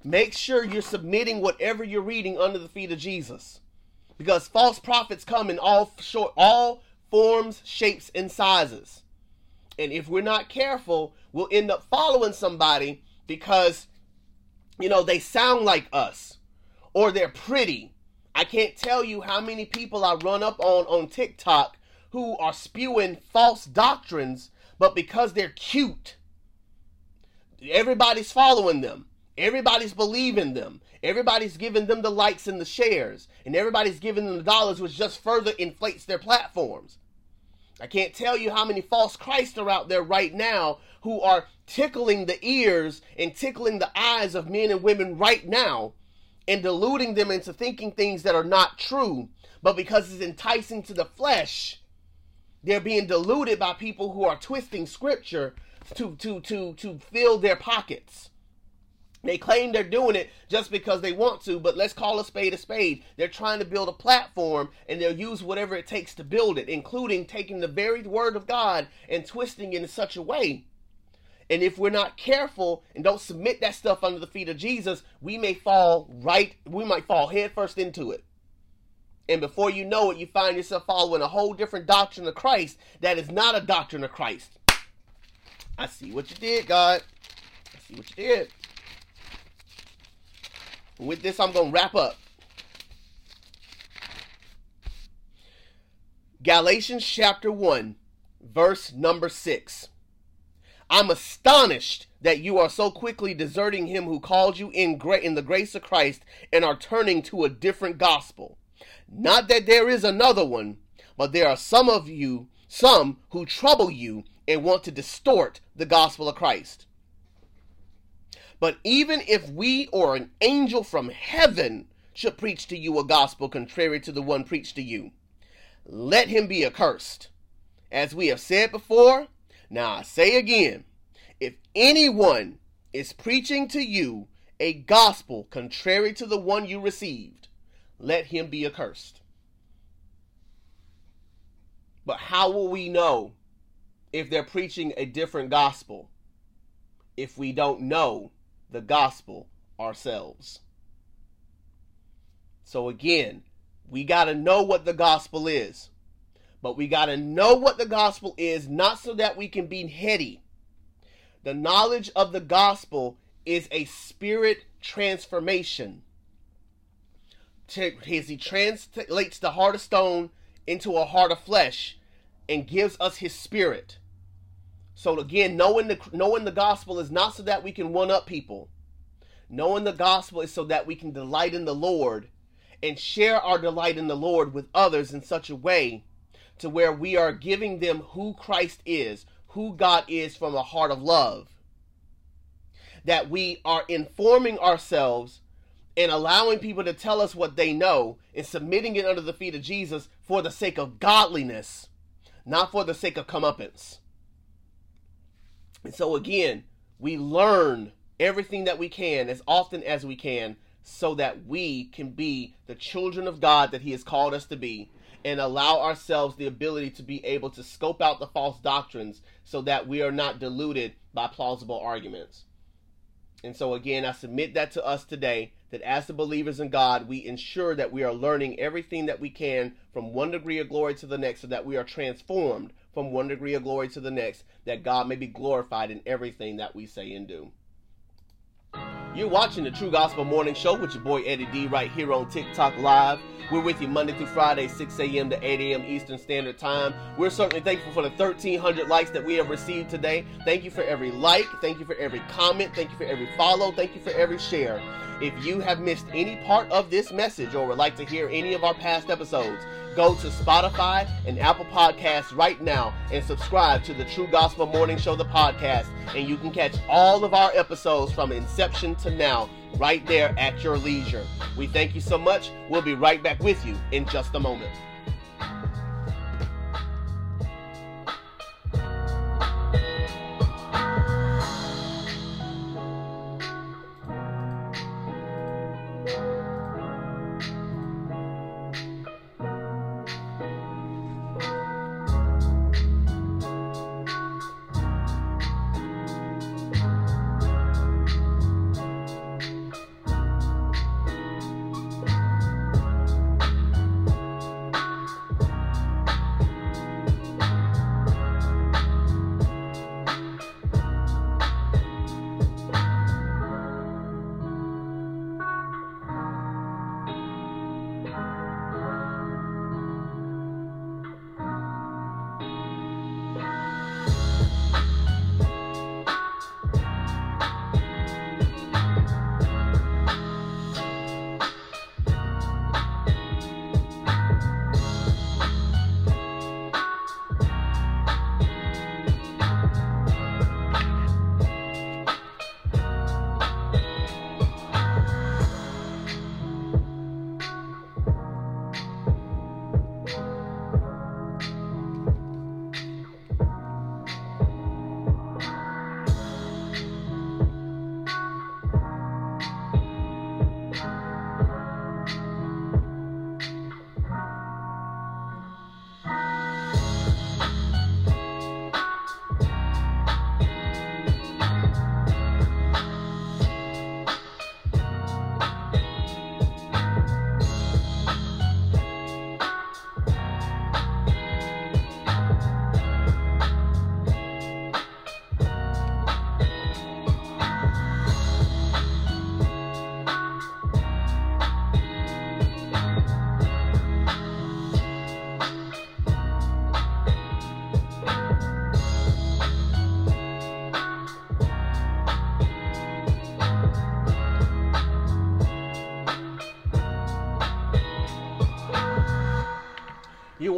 make sure you're submitting whatever you're reading under the feet of Jesus. Because false prophets come in all short all forms, shapes, and sizes. And if we're not careful, we'll end up following somebody because you know they sound like us or they're pretty. I can't tell you how many people I run up on on TikTok who are spewing false doctrines, but because they're cute, everybody's following them. Everybody's believing them. Everybody's giving them the likes and the shares. And everybody's giving them the dollars, which just further inflates their platforms. I can't tell you how many false Christs are out there right now who are tickling the ears and tickling the eyes of men and women right now and deluding them into thinking things that are not true. But because it's enticing to the flesh, they're being deluded by people who are twisting scripture to to to to fill their pockets. They claim they're doing it just because they want to, but let's call a spade a spade. They're trying to build a platform and they'll use whatever it takes to build it, including taking the very word of God and twisting it in such a way. And if we're not careful and don't submit that stuff under the feet of Jesus, we may fall right, we might fall headfirst into it. And before you know it, you find yourself following a whole different doctrine of Christ that is not a doctrine of Christ. I see what you did, God. I see what you did. With this, I'm going to wrap up. Galatians chapter 1, verse number 6. I'm astonished that you are so quickly deserting him who called you in, gra- in the grace of Christ and are turning to a different gospel. Not that there is another one, but there are some of you, some who trouble you and want to distort the gospel of Christ. But even if we or an angel from heaven should preach to you a gospel contrary to the one preached to you, let him be accursed. As we have said before, now I say again if anyone is preaching to you a gospel contrary to the one you received, let him be accursed. But how will we know if they're preaching a different gospel if we don't know the gospel ourselves. So again, we got to know what the gospel is. But we got to know what the gospel is not so that we can be heady. The knowledge of the gospel is a spirit transformation. As he translates the heart of stone into a heart of flesh and gives us his spirit. So again, knowing the knowing the gospel is not so that we can one up people. Knowing the gospel is so that we can delight in the Lord and share our delight in the Lord with others in such a way to where we are giving them who Christ is, who God is from a heart of love. That we are informing ourselves and allowing people to tell us what they know and submitting it under the feet of Jesus for the sake of godliness, not for the sake of comeuppance. And so again, we learn everything that we can as often as we can so that we can be the children of God that He has called us to be and allow ourselves the ability to be able to scope out the false doctrines so that we are not deluded by plausible arguments. And so, again, I submit that to us today that as the believers in God, we ensure that we are learning everything that we can from one degree of glory to the next so that we are transformed from one degree of glory to the next, that God may be glorified in everything that we say and do. You're watching the True Gospel Morning Show with your boy Eddie D right here on TikTok Live. We're with you Monday through Friday, 6 a.m. to 8 a.m. Eastern Standard Time. We're certainly thankful for the 1,300 likes that we have received today. Thank you for every like. Thank you for every comment. Thank you for every follow. Thank you for every share. If you have missed any part of this message or would like to hear any of our past episodes, go to Spotify and Apple Podcasts right now and subscribe to the True Gospel Morning Show, the podcast, and you can catch all of our episodes from inception to now right there at your leisure. We thank you so much. We'll be right back with you in just a moment.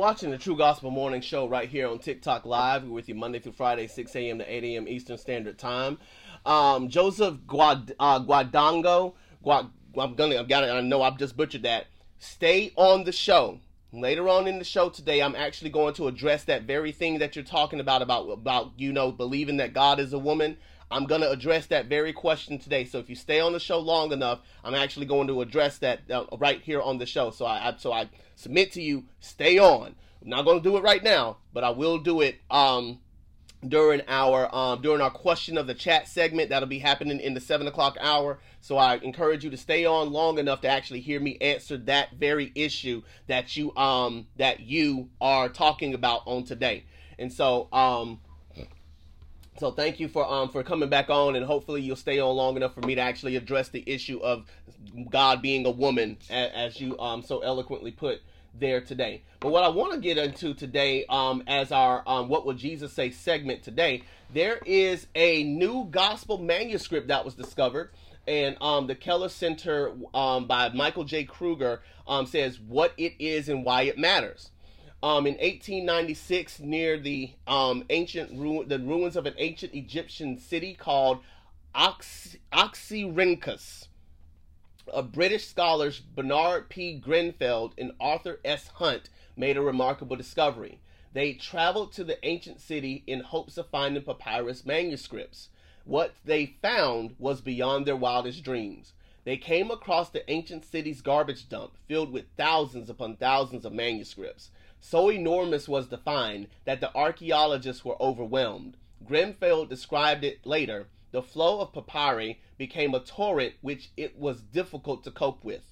Watching the True Gospel Morning Show right here on TikTok Live. We're with you Monday through Friday, 6 a.m. to 8 a.m. Eastern Standard Time. Um, Joseph Guad, uh, Guadango, Guad, I'm gonna, I've got it. I know I've just butchered that. Stay on the show. Later on in the show today, I'm actually going to address that very thing that you're talking about about about you know believing that God is a woman. I'm going to address that very question today. So if you stay on the show long enough, I'm actually going to address that uh, right here on the show. So I, I, so I submit to you, stay on. I'm not going to do it right now, but I will do it um, during our um, during our question of the chat segment that'll be happening in the seven o'clock hour. So I encourage you to stay on long enough to actually hear me answer that very issue that you um that you are talking about on today. And so um so thank you for um for coming back on, and hopefully you'll stay on long enough for me to actually address the issue of God being a woman, as, as you um so eloquently put there today. But what I want to get into today, um, as our um, "What Would Jesus Say" segment today, there is a new gospel manuscript that was discovered, and um, the Keller Center um, by Michael J. Kruger um, says what it is and why it matters. Um, in 1896, near the um, ancient ru- the ruins of an ancient Egyptian city called Ox- Oxyrhynchus, uh, British scholars Bernard P. Grenfell and Arthur S. Hunt made a remarkable discovery. They traveled to the ancient city in hopes of finding papyrus manuscripts. What they found was beyond their wildest dreams. They came across the ancient city's garbage dump filled with thousands upon thousands of manuscripts. So enormous was the find that the archaeologists were overwhelmed. Grenfell described it later. The flow of papyri became a torrent which it was difficult to cope with.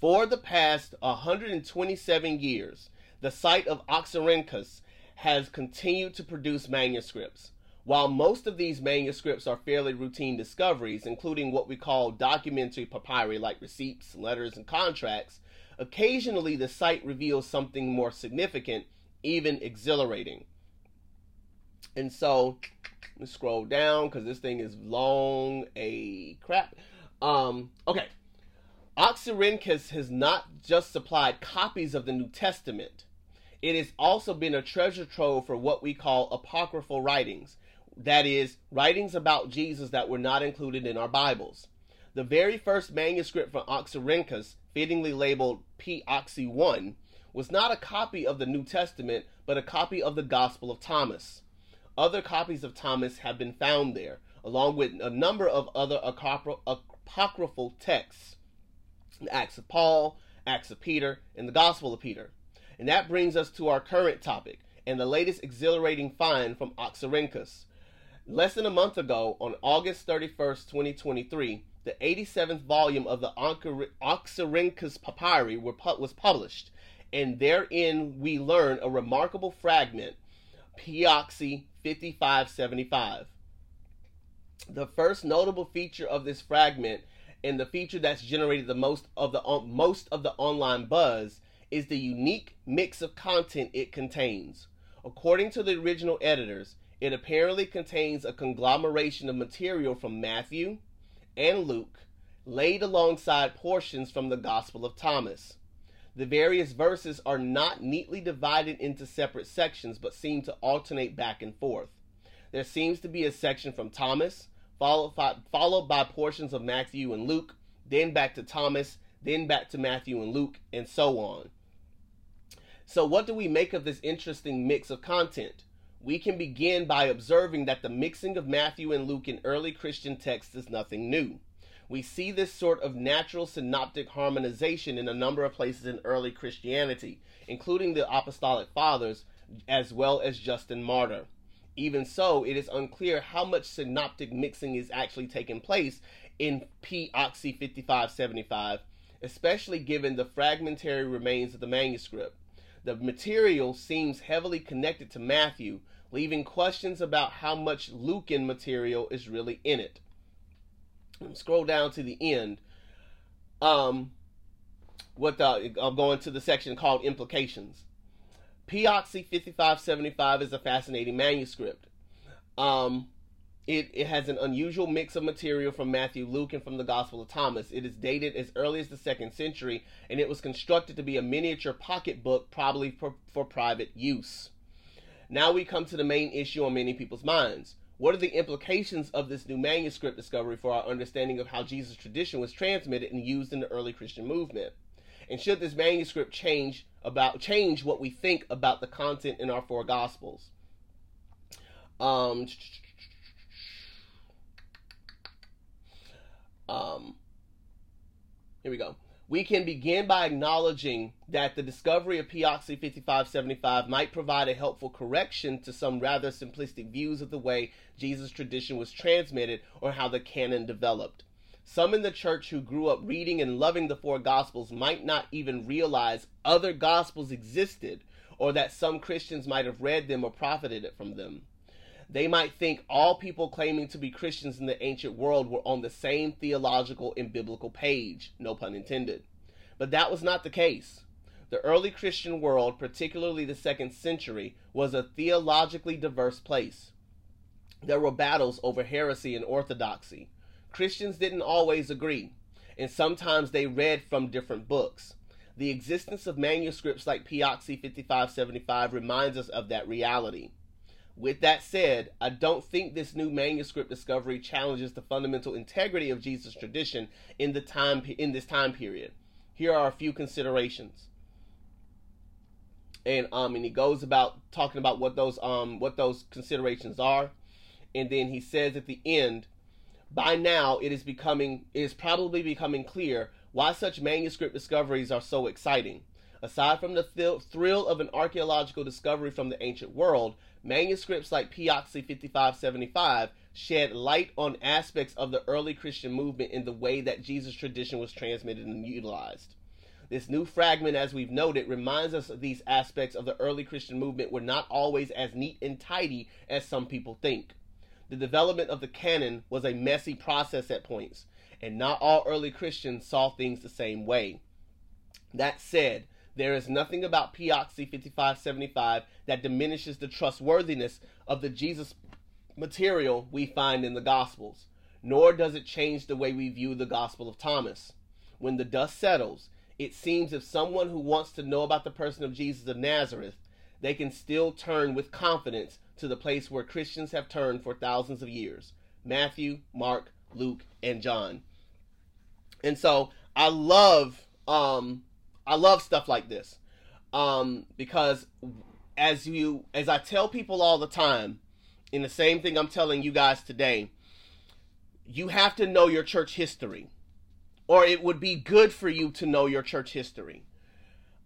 For the past 127 years, the site of Oxyrhynchus has continued to produce manuscripts. While most of these manuscripts are fairly routine discoveries, including what we call documentary papyri like receipts, letters, and contracts, Occasionally, the site reveals something more significant, even exhilarating. And so, let's scroll down because this thing is long a crap. Um, okay. Oxyrhynchus has not just supplied copies of the New Testament, it has also been a treasure trove for what we call apocryphal writings. That is, writings about Jesus that were not included in our Bibles. The very first manuscript from Oxyrhynchus fittingly labeled P Oxy 1, was not a copy of the New Testament, but a copy of the Gospel of Thomas. Other copies of Thomas have been found there, along with a number of other apocryphal texts the Acts of Paul, Acts of Peter, and the Gospel of Peter. And that brings us to our current topic and the latest exhilarating find from Oxyrhynchus. Less than a month ago, on August 31st, 2023, the 87th volume of the Oxyrhynchus Papyri was published, and therein we learn a remarkable fragment, P. Oxy 5575. The first notable feature of this fragment, and the feature that's generated the most of the most of the online buzz, is the unique mix of content it contains. According to the original editors, it apparently contains a conglomeration of material from Matthew, and Luke, laid alongside portions from the Gospel of Thomas. The various verses are not neatly divided into separate sections, but seem to alternate back and forth. There seems to be a section from Thomas, followed by, followed by portions of Matthew and Luke, then back to Thomas, then back to Matthew and Luke, and so on. So, what do we make of this interesting mix of content? We can begin by observing that the mixing of Matthew and Luke in early Christian texts is nothing new. We see this sort of natural synoptic harmonization in a number of places in early Christianity, including the Apostolic Fathers as well as Justin Martyr. Even so, it is unclear how much synoptic mixing is actually taking place in P. Oxy 5575, especially given the fragmentary remains of the manuscript. The material seems heavily connected to Matthew, leaving questions about how much Lucan material is really in it. Scroll down to the end. Um, what the, I'm going to the section called implications. P. Oxy 5575 is a fascinating manuscript. Um, It, it has an unusual mix of material from Matthew, Luke, and from the Gospel of Thomas. It is dated as early as the second century, and it was constructed to be a miniature pocketbook, probably for, for private use. Now we come to the main issue on many people's minds. What are the implications of this new manuscript discovery for our understanding of how Jesus' tradition was transmitted and used in the early Christian movement? And should this manuscript change about change what we think about the content in our four gospels? Um, um, here we go. We can begin by acknowledging that the discovery of P-Oxy 5575 might provide a helpful correction to some rather simplistic views of the way Jesus' tradition was transmitted or how the canon developed. Some in the church who grew up reading and loving the four gospels might not even realize other gospels existed or that some Christians might have read them or profited from them. They might think all people claiming to be Christians in the ancient world were on the same theological and biblical page, no pun intended. But that was not the case. The early Christian world, particularly the second century, was a theologically diverse place. There were battles over heresy and orthodoxy. Christians didn't always agree, and sometimes they read from different books. The existence of manuscripts like P-Oxy 5575 reminds us of that reality. With that said, I don't think this new manuscript discovery challenges the fundamental integrity of Jesus' tradition in the time in this time period. Here are a few considerations. And um and he goes about talking about what those um what those considerations are. And then he says at the end, by now it is becoming it is probably becoming clear why such manuscript discoveries are so exciting. Aside from the thrill of an archaeological discovery from the ancient world, manuscripts like P-Oxy 5575 shed light on aspects of the early Christian movement in the way that Jesus' tradition was transmitted and utilized. This new fragment, as we've noted, reminds us of these aspects of the early Christian movement were not always as neat and tidy as some people think. The development of the canon was a messy process at points, and not all early Christians saw things the same way. That said, there is nothing about P-Oxy 5575 that diminishes the trustworthiness of the Jesus material we find in the Gospels, nor does it change the way we view the Gospel of Thomas. When the dust settles, it seems if someone who wants to know about the person of Jesus of Nazareth, they can still turn with confidence to the place where Christians have turned for thousands of years Matthew, Mark, Luke, and John. And so I love um, I love stuff like this um, because as you as I tell people all the time, in the same thing I'm telling you guys today, you have to know your church history, or it would be good for you to know your church history.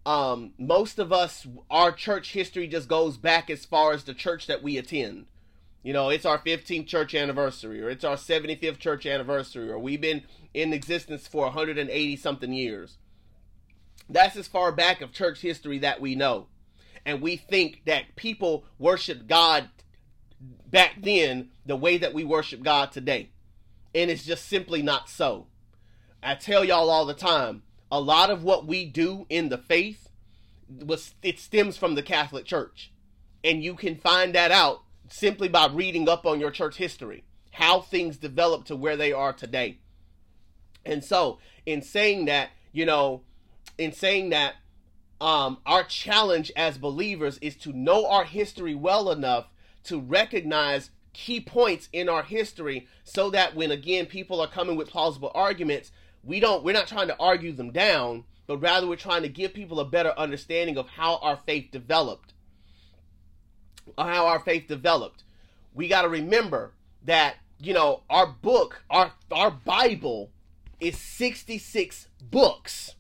Um, most of us, our church history just goes back as far as the church that we attend. You know, it's our 15th church anniversary, or it's our 75th church anniversary, or we've been in existence for 180 something years. That's as far back of church history that we know. And we think that people worship God back then the way that we worship God today. And it's just simply not so. I tell y'all all the time, a lot of what we do in the faith was it stems from the Catholic Church. And you can find that out simply by reading up on your church history, how things developed to where they are today. And so, in saying that, you know, in saying that um, our challenge as believers is to know our history well enough to recognize key points in our history so that when again people are coming with plausible arguments we don't we're not trying to argue them down but rather we're trying to give people a better understanding of how our faith developed. How our faith developed. We got to remember that you know our book our our bible is 66 books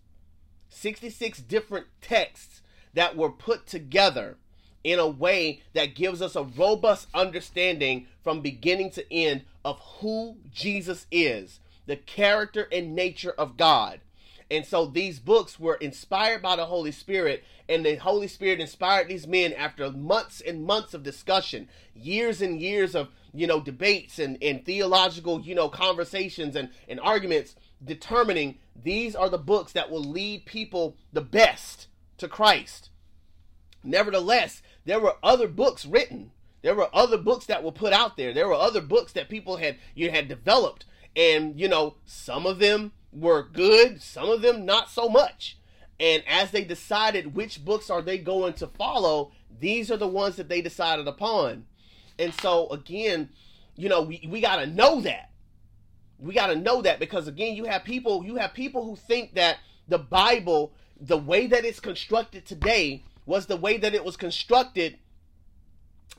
66 different texts that were put together in a way that gives us a robust understanding from beginning to end of who Jesus is, the character and nature of God. And so these books were inspired by the Holy Spirit, and the Holy Spirit inspired these men after months and months of discussion, years and years of you know debates and, and theological you know conversations and, and arguments determining these are the books that will lead people the best to Christ. Nevertheless, there were other books written. There were other books that were put out there. There were other books that people had you had developed, and you know some of them were good, some of them not so much. And as they decided which books are they going to follow, these are the ones that they decided upon. And so again, you know, we, we got to know that. We got to know that because again, you have people you have people who think that the Bible, the way that it's constructed today, was the way that it was constructed.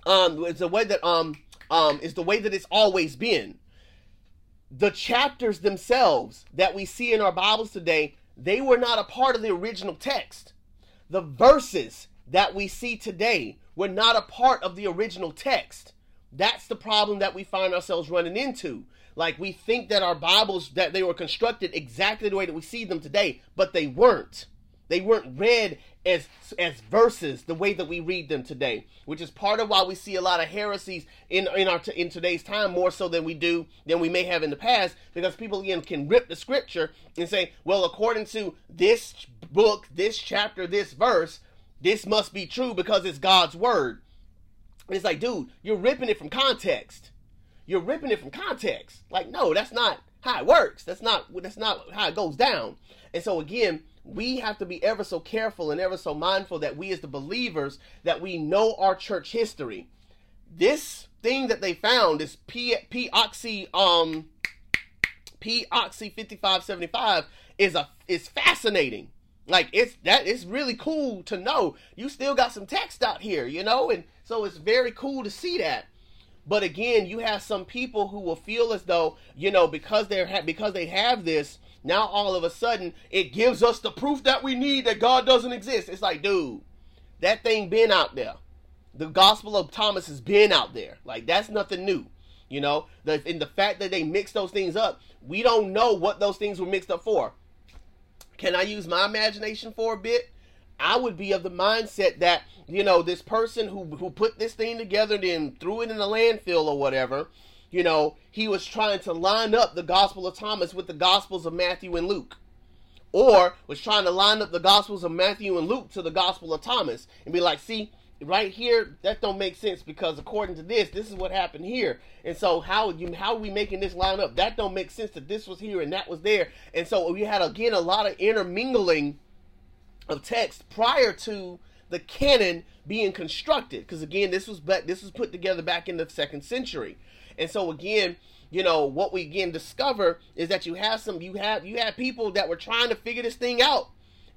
Um, it's the way that um um is the way that it's always been. The chapters themselves that we see in our Bibles today, they were not a part of the original text. The verses that we see today were not a part of the original text. That's the problem that we find ourselves running into. Like we think that our Bibles that they were constructed exactly the way that we see them today, but they weren't. They weren't read as as verses the way that we read them today, which is part of why we see a lot of heresies in in our in today's time more so than we do than we may have in the past because people again can rip the scripture and say, well, according to this book, this chapter, this verse, this must be true because it's God's word. And it's like, dude, you're ripping it from context. You're ripping it from context. Like, no, that's not how it works. That's not that's not how it goes down. And so again, we have to be ever so careful and ever so mindful that we as the believers that we know our church history. This thing that they found is P P oxy um P oxy 5575 is a is fascinating. Like it's that it's really cool to know you still got some text out here, you know, and so it's very cool to see that. But again, you have some people who will feel as though you know because they're ha- because they have this now all of a sudden it gives us the proof that we need that God doesn't exist. It's like, dude, that thing been out there. The Gospel of Thomas has been out there. Like that's nothing new. You know, the in the fact that they mix those things up, we don't know what those things were mixed up for. Can I use my imagination for a bit? I would be of the mindset that, you know, this person who who put this thing together and then threw it in the landfill or whatever, you know, he was trying to line up the Gospel of Thomas with the Gospels of Matthew and Luke. Or was trying to line up the Gospels of Matthew and Luke to the Gospel of Thomas and be like, see, right here, that don't make sense because according to this, this is what happened here. And so how you how are we making this line up? That don't make sense that this was here and that was there. And so we had again a lot of intermingling of text prior to the canon being constructed. Because again, this was but this was put together back in the second century. And so again, you know, what we again discover is that you have some you have you have people that were trying to figure this thing out.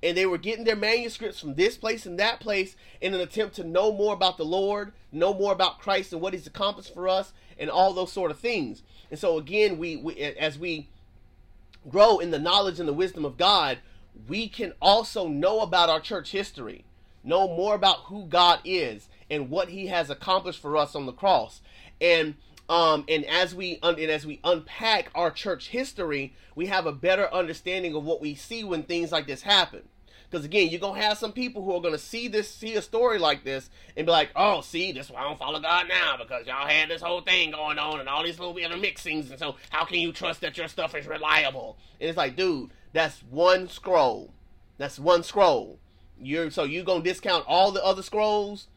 And they were getting their manuscripts from this place and that place in an attempt to know more about the Lord, know more about Christ and what He's accomplished for us, and all those sort of things. And so again, we, we as we grow in the knowledge and the wisdom of God, we can also know about our church history, know more about who God is and what He has accomplished for us on the cross. And um, and as we un- and as we unpack our church history, we have a better understanding of what we see when things like this happen. Because again, you're gonna have some people who are gonna see this, see a story like this, and be like, "Oh, see, this why I don't follow God now because y'all had this whole thing going on and all these little other mixings, and so how can you trust that your stuff is reliable?" And it's like, dude, that's one scroll. That's one scroll. You're so you gonna discount all the other scrolls?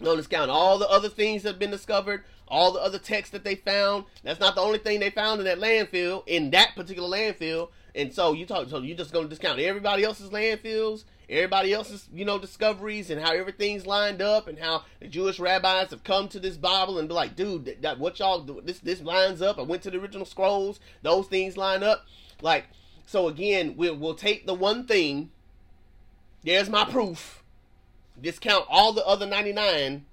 You gonna discount all the other things that have been discovered? all the other texts that they found. That's not the only thing they found in that landfill, in that particular landfill. And so you talk, so you're just to discount everybody else's landfills, everybody else's, you know, discoveries, and how everything's lined up, and how the Jewish rabbis have come to this Bible and be like, dude, that, that what y'all do, this this lines up. I went to the original scrolls; those things line up. Like, so again, we'll we'll take the one thing. There's my proof. Discount all the other 99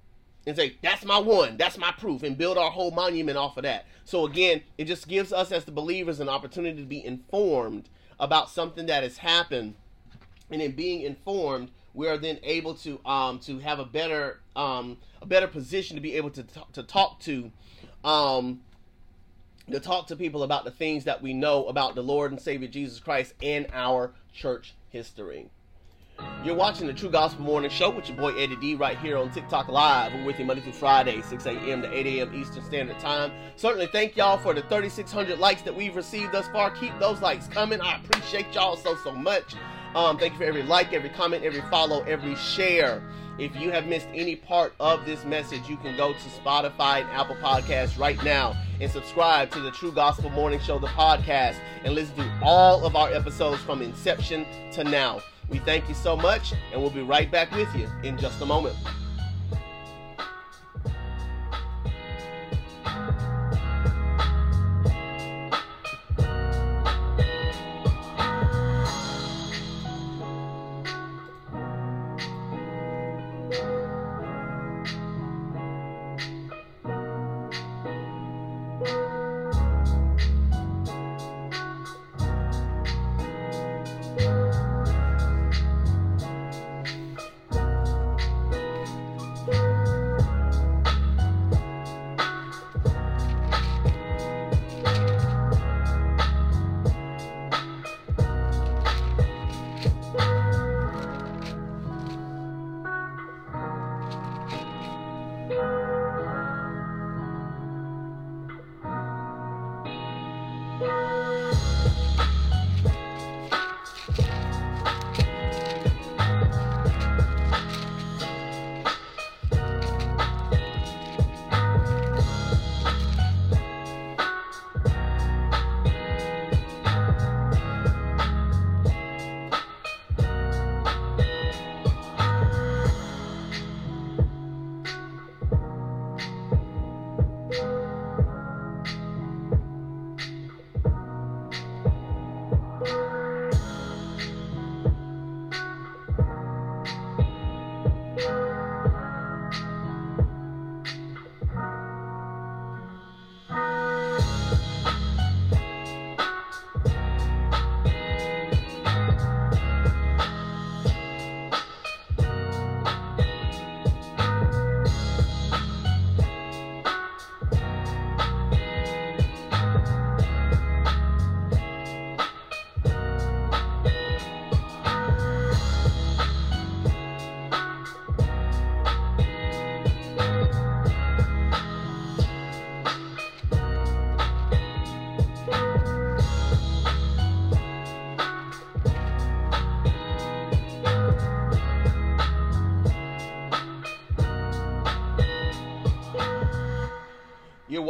and say that's my one that's my proof and build our whole monument off of that so again it just gives us as the believers an opportunity to be informed about something that has happened and in being informed we are then able to um to have a better um a better position to be able to t- to talk to um to talk to people about the things that we know about the Lord and Savior Jesus Christ in our church history. You're watching the True Gospel Morning Show with your boy Eddie D right here on TikTok Live. We're with you Monday through Friday, 6 a.m. to 8 a.m. Eastern Standard Time. Certainly thank y'all for the 3,600 likes that we've received thus far. Keep those likes coming. I appreciate y'all so, so much. Um, thank you for every like, every comment, every follow, every share. If you have missed any part of this message, you can go to Spotify and Apple Podcasts right now and subscribe to the True Gospel Morning Show, the podcast, and listen to all of our episodes from inception to now. We thank you so much, and we'll be right back with you in just a moment.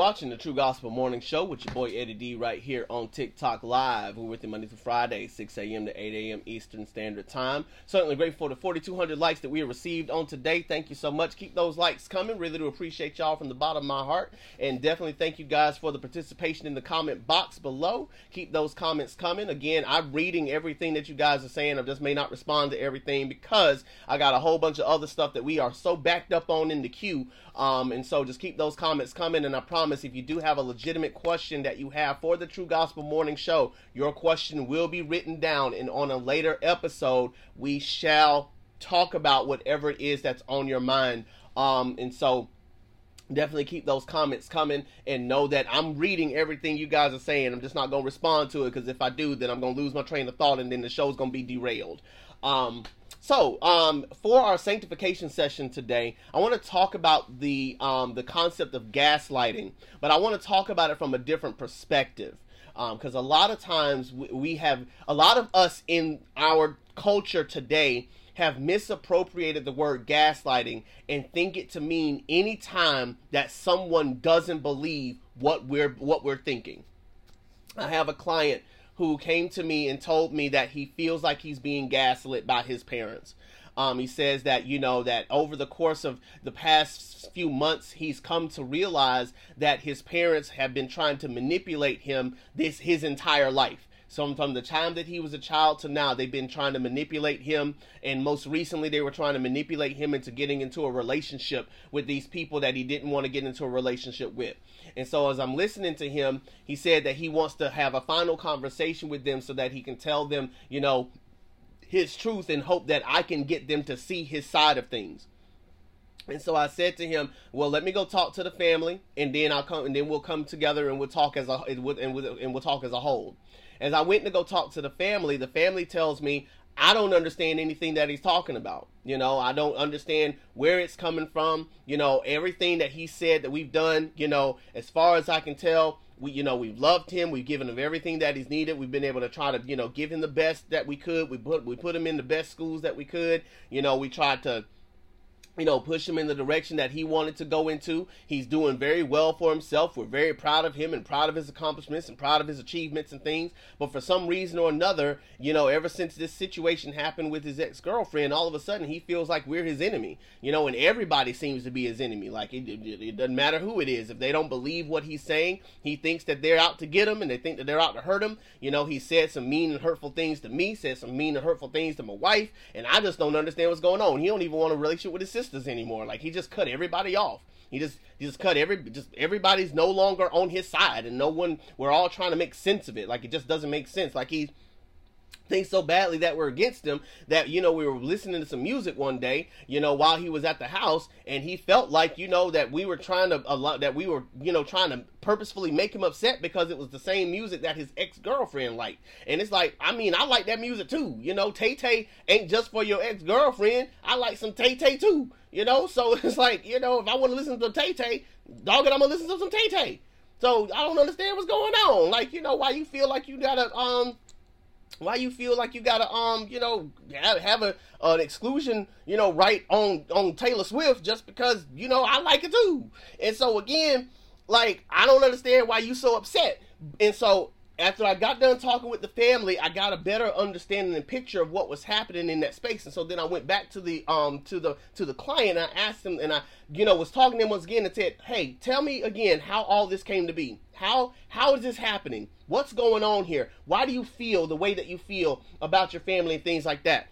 Watching the True Gospel Morning Show with your boy Eddie D right here on TikTok Live. We're with you Monday through Friday, 6 a.m. to 8 a.m. Eastern Standard Time. Certainly grateful for the 4,200 likes that we received on today. Thank you so much. Keep those likes coming. Really do appreciate y'all from the bottom of my heart. And definitely thank you guys for the participation in the comment box below. Keep those comments coming. Again, I'm reading everything that you guys are saying. I just may not respond to everything because I got a whole bunch of other stuff that we are so backed up on in the queue. Um, and so just keep those comments coming. And I promise if you do have a legitimate question that you have for the True Gospel Morning Show, your question will be written down, and on a later episode, we shall talk about whatever it is that's on your mind. Um, and so definitely keep those comments coming and know that I'm reading everything you guys are saying. I'm just not going to respond to it because if I do, then I'm going to lose my train of thought and then the show's going to be derailed. Um, so, um, for our sanctification session today, I want to talk about the um, the concept of gaslighting, but I want to talk about it from a different perspective. Because um, a lot of times we, we have a lot of us in our culture today have misappropriated the word gaslighting and think it to mean any time that someone doesn't believe what we're what we're thinking. I have a client who came to me and told me that he feels like he's being gaslit by his parents. Um, he says that you know that over the course of the past few months, he's come to realize that his parents have been trying to manipulate him this his entire life. So from the time that he was a child to now, they've been trying to manipulate him, and most recently, they were trying to manipulate him into getting into a relationship with these people that he didn't want to get into a relationship with. And so, as I'm listening to him, he said that he wants to have a final conversation with them so that he can tell them, you know, his truth and hope that I can get them to see his side of things. And so I said to him, "Well, let me go talk to the family, and then I'll come, and then we'll come together and we'll talk as a and we'll, and we'll, and we'll talk as a whole." As I went to go talk to the family, the family tells me I don't understand anything that he's talking about. You know, I don't understand where it's coming from. You know, everything that he said that we've done, you know, as far as I can tell, we you know, we've loved him, we've given him everything that he's needed. We've been able to try to, you know, give him the best that we could. We put we put him in the best schools that we could. You know, we tried to you know, push him in the direction that he wanted to go into. He's doing very well for himself. We're very proud of him and proud of his accomplishments and proud of his achievements and things. But for some reason or another, you know, ever since this situation happened with his ex girlfriend, all of a sudden he feels like we're his enemy, you know, and everybody seems to be his enemy. Like it, it, it doesn't matter who it is. If they don't believe what he's saying, he thinks that they're out to get him and they think that they're out to hurt him. You know, he said some mean and hurtful things to me, said some mean and hurtful things to my wife, and I just don't understand what's going on. He don't even want a relationship with his sister sisters anymore. Like he just cut everybody off. He just he just cut every just everybody's no longer on his side, and no one. We're all trying to make sense of it. Like it just doesn't make sense. Like he thinks so badly that we're against him that you know we were listening to some music one day you know while he was at the house and he felt like you know that we were trying to a lot that we were you know trying to purposefully make him upset because it was the same music that his ex-girlfriend liked. And it's like i mean i like that music too you know tay tay ain't just for your ex-girlfriend. I like some tay tay too you know? So [laughs] it's like you know if i want to listen to tay tay dog it i'm gonna listen to some tay tay. So i don't understand what's going on. Like you know why you feel like you gotta um why you feel like you gotta um you know have, a an exclusion you know right on on Taylor Swift just because you know I like it too. And so again like I don't understand why you so upset. And so after I got done talking with the family, I got a better understanding and picture of what was happening in that space. And so then I went back to the um to the to the client. I asked him, and I you know was talking to him once again and said, "Hey, tell me again how all this came to be. How how is this happening? What's going on here? Why do you feel the way that you feel about your family and things like that?"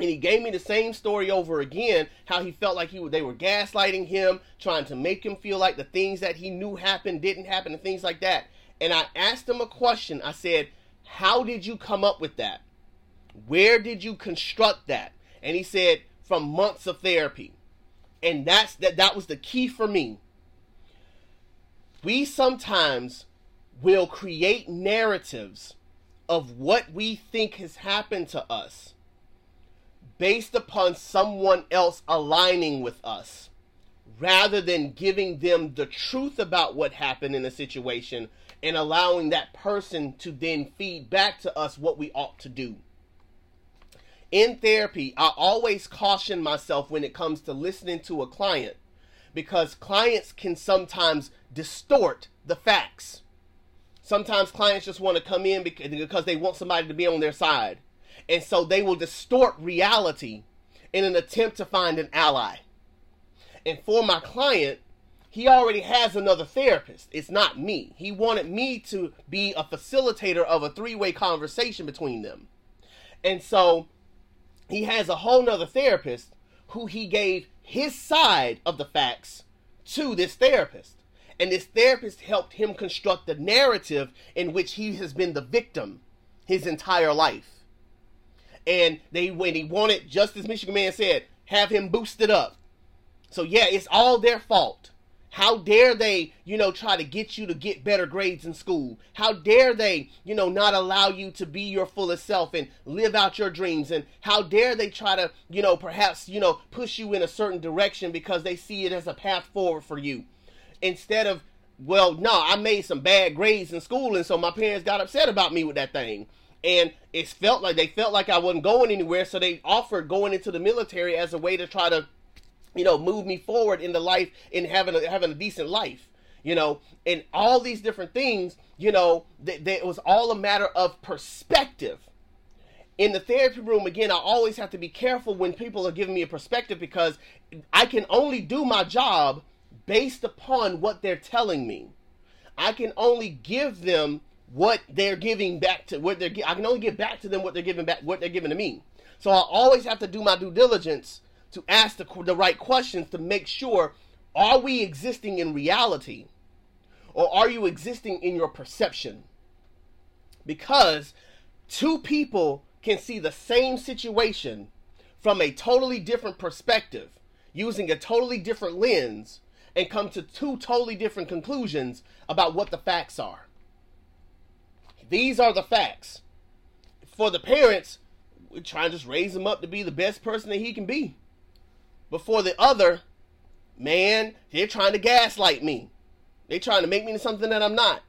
and he gave me the same story over again how he felt like he they were gaslighting him trying to make him feel like the things that he knew happened didn't happen and things like that and I asked him a question. I said, How did you come up with that? Where did you construct that? And he said, From months of therapy. And that's that that was the key for me. We sometimes will create narratives of what we think has happened to us based upon someone else aligning with us rather than giving them the truth about what happened in a situation and allowing that person to then feed back to us what we ought to do. In therapy, I always caution myself when it comes to listening to a client because clients can sometimes distort the facts. Sometimes clients just want to come in because they want somebody to be on their side. And so they will distort reality in an attempt to find an ally. And for my client, he already has another therapist. It's not me. He wanted me to be a facilitator of a three way conversation between them. And so he has a whole nother therapist who he gave his side of the facts to this therapist. And this therapist helped him construct the narrative in which he has been the victim his entire life. And they when he wanted, just as Michigan Man said, have him boosted up. So yeah, it's all their fault. How dare they, you know, try to get you to get better grades in school? How dare they, you know, not allow you to be your fullest self and live out your dreams? And how dare they try to, you know, perhaps, you know, push you in a certain direction because they see it as a path forward for you? Instead of, well, no, I made some bad grades in school and so my parents got upset about me with that thing. And it felt like they felt like I wasn't going anywhere, so they offered going into the military as a way to try to you know, move me forward in the life in having a, having a decent life, you know, and all these different things, you know, that it was all a matter of perspective. In the therapy room, again, I always have to be careful when people are giving me a perspective because I can only do my job based upon what they're telling me. I can only give them what they're giving back to what they're. I can only give back to them what they're giving back, what they're giving to me. So I always have to do my due diligence to ask the, the right questions to make sure are we existing in reality or are you existing in your perception? Because two people can see the same situation from a totally different perspective, using a totally different lens, and come to two totally different conclusions about what the facts are. These are the facts. For the parents, we're trying to just raise him up to be the best person that he can be before the other, man, they're trying to gaslight me. They're trying to make me into something that I'm not.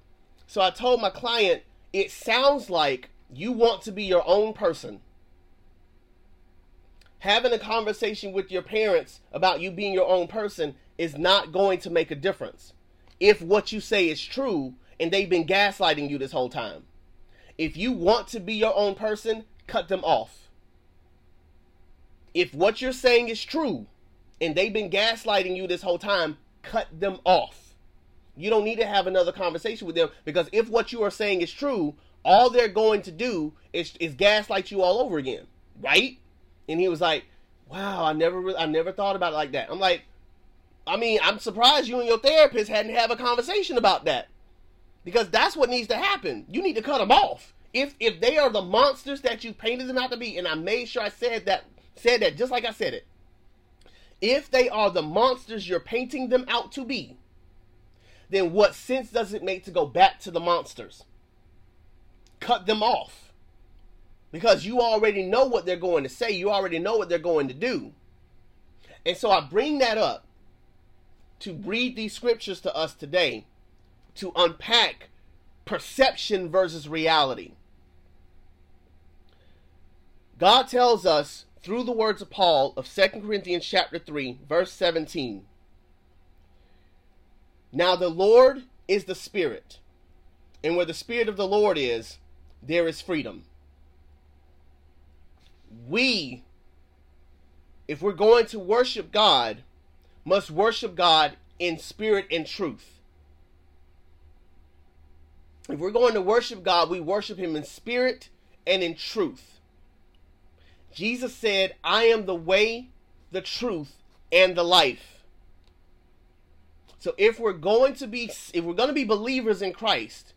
So I told my client, it sounds like you want to be your own person. having a conversation with your parents about you being your own person is not going to make a difference if what you say is true and they've been gaslighting you this whole time. If you want to be your own person, cut them off. If what you're saying is true and they've been gaslighting you this whole time, cut them off. You don't need to have another conversation with them because if what you are saying is true, all they're going to do is, is gaslight you all over again, right? And he was like, "Wow, I never, really, I never thought about it like that." I'm like, I mean, I'm surprised you and your therapist hadn't have a conversation about that because that's what needs to happen. You need to cut them off. If if they are the monsters that you painted them out to be, and I made sure I said that said that just like I said it. If they are the monsters you're painting them out to be, then what sense does it make to go back to the monsters? Cut them off. Because you already know what they're going to say, you already know what they're going to do. And so I bring that up to read these scriptures to us today to unpack perception versus reality. God tells us through the words of Paul of 2 Corinthians chapter 3 verse 17 Now the Lord is the spirit and where the spirit of the Lord is there is freedom. We if we're going to worship God must worship God in spirit and truth. If we're going to worship God we worship him in spirit and in truth Jesus said, I am the way, the truth, and the life. So if we're going to be if we're going to be believers in Christ,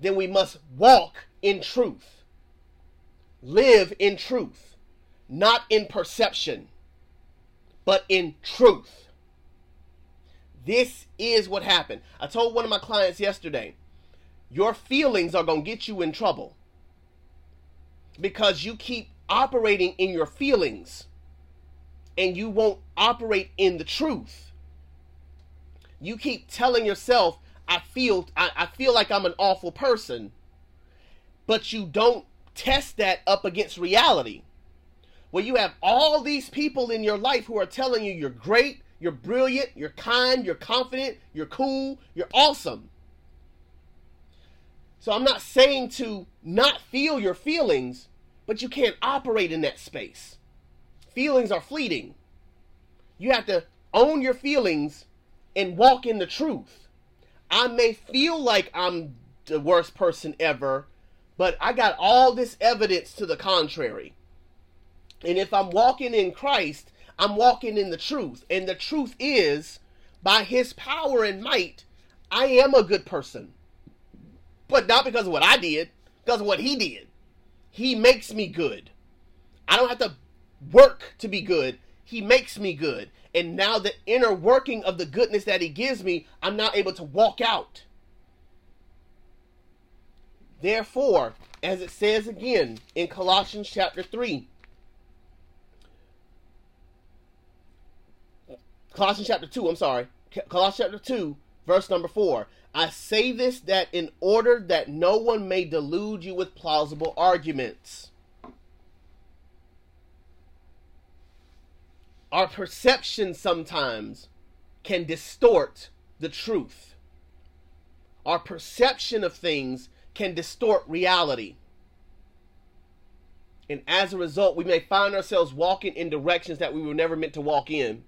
then we must walk in truth. Live in truth, not in perception, but in truth. This is what happened. I told one of my clients yesterday, your feelings are going to get you in trouble because you keep operating in your feelings and you won't operate in the truth. You keep telling yourself, I feel I, I feel like I'm an awful person, but you don't test that up against reality. Where you have all these people in your life who are telling you you're great, you're brilliant, you're kind, you're confident, you're cool, you're awesome. So I'm not saying to not feel your feelings, but you can't operate in that space. Feelings are fleeting. You have to own your feelings and walk in the truth. I may feel like I'm the worst person ever, but I got all this evidence to the contrary. And if I'm walking in Christ, I'm walking in the truth. And the truth is, by his power and might, I am a good person. But not because of what I did, because of what he did. He makes me good. I don't have to work to be good. He makes me good. And now the inner working of the goodness that he gives me, I'm not able to walk out. Therefore, as it says again in Colossians chapter 3, Colossians chapter 2, I'm sorry, Colossians chapter 2, verse number 4. I say this that in order that no one may delude you with plausible arguments. Our perception sometimes can distort the truth. Our perception of things can distort reality. And as a result, we may find ourselves walking in directions that we were never meant to walk in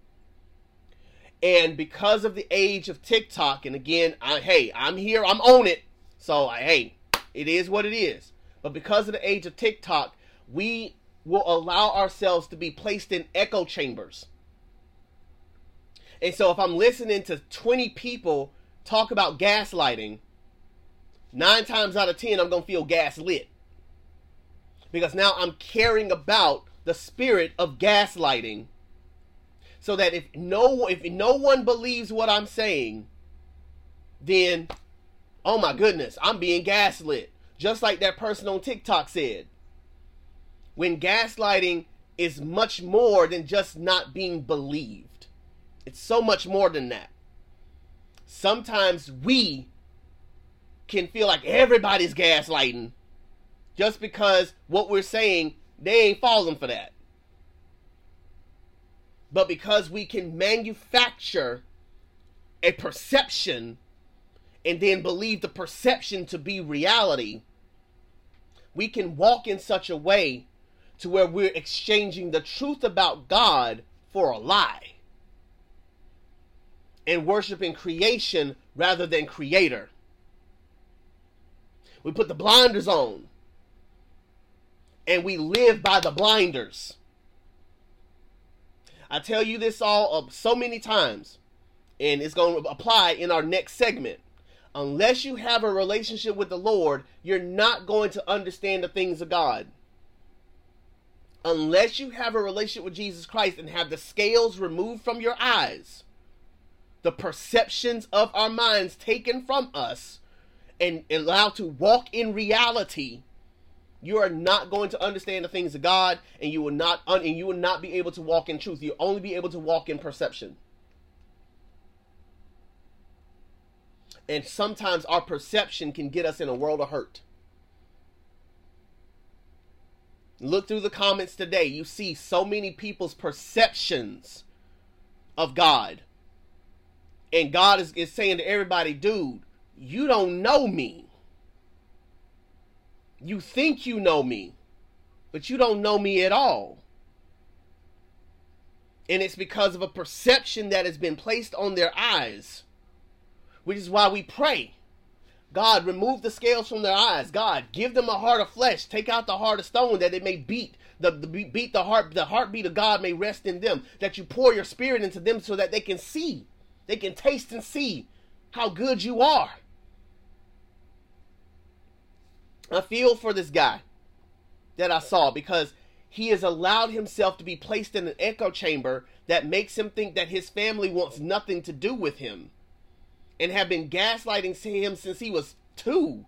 and because of the age of TikTok, and again, I, hey, I'm here, I'm on it. So, I, hey, it is what it is. But because of the age of TikTok, we will allow ourselves to be placed in echo chambers. And so, if I'm listening to 20 people talk about gaslighting, nine times out of 10, I'm going to feel gaslit. Because now I'm caring about the spirit of gaslighting so that if no if no one believes what I'm saying, then oh my goodness, I'm being gaslit. Just like that person on TikTok said. When gaslighting is much more than just not being believed. It's so much more than that. Sometimes we can feel like everybody's gaslighting just because what we're saying, they ain't falling for that. But because we can manufacture a perception and then believe the perception to be reality, we can walk in such a way to where we're exchanging the truth about God for a lie and worshiping creation rather than creator. We put the blinders on and we live by the blinders. I tell you this all uh, so many times, and it's going to apply in our next segment. Unless you have a relationship with the Lord, you're not going to understand the things of God. Unless you have a relationship with Jesus Christ and have the scales removed from your eyes, the perceptions of our minds taken from us, and allowed to walk in reality, you are not going to understand the things of God, and you will not un- and you will not be able to walk in truth. You'll only be able to walk in perception. And sometimes our perception can get us in a world of hurt. Look through the comments today. You see so many people's perceptions of God. And God is, is saying to everybody, dude, you don't know me. You think you know me, but you don't know me at all. And it's because of a perception that has been placed on their eyes, which is why we pray. God, remove the scales from their eyes. God, give them a heart of flesh. Take out the heart of stone that it may beat the, the beat the heart the heartbeat of God may rest in them. That you pour your spirit into them so that they can see, they can taste and see how good you are. I feel for this guy that I saw because he has allowed himself to be placed in an echo chamber that makes him think that his family wants nothing to do with him and have been gaslighting him since he was two,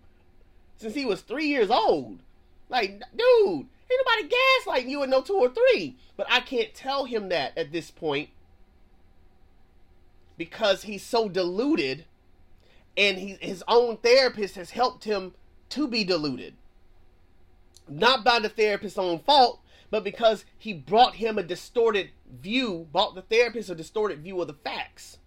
since he was three years old. Like, dude, ain't nobody gaslighting you at no two or three. But I can't tell him that at this point because he's so deluded and he, his own therapist has helped him to be deluded. Not by the therapist's own fault, but because he brought him a distorted view, brought the therapist a distorted view of the facts.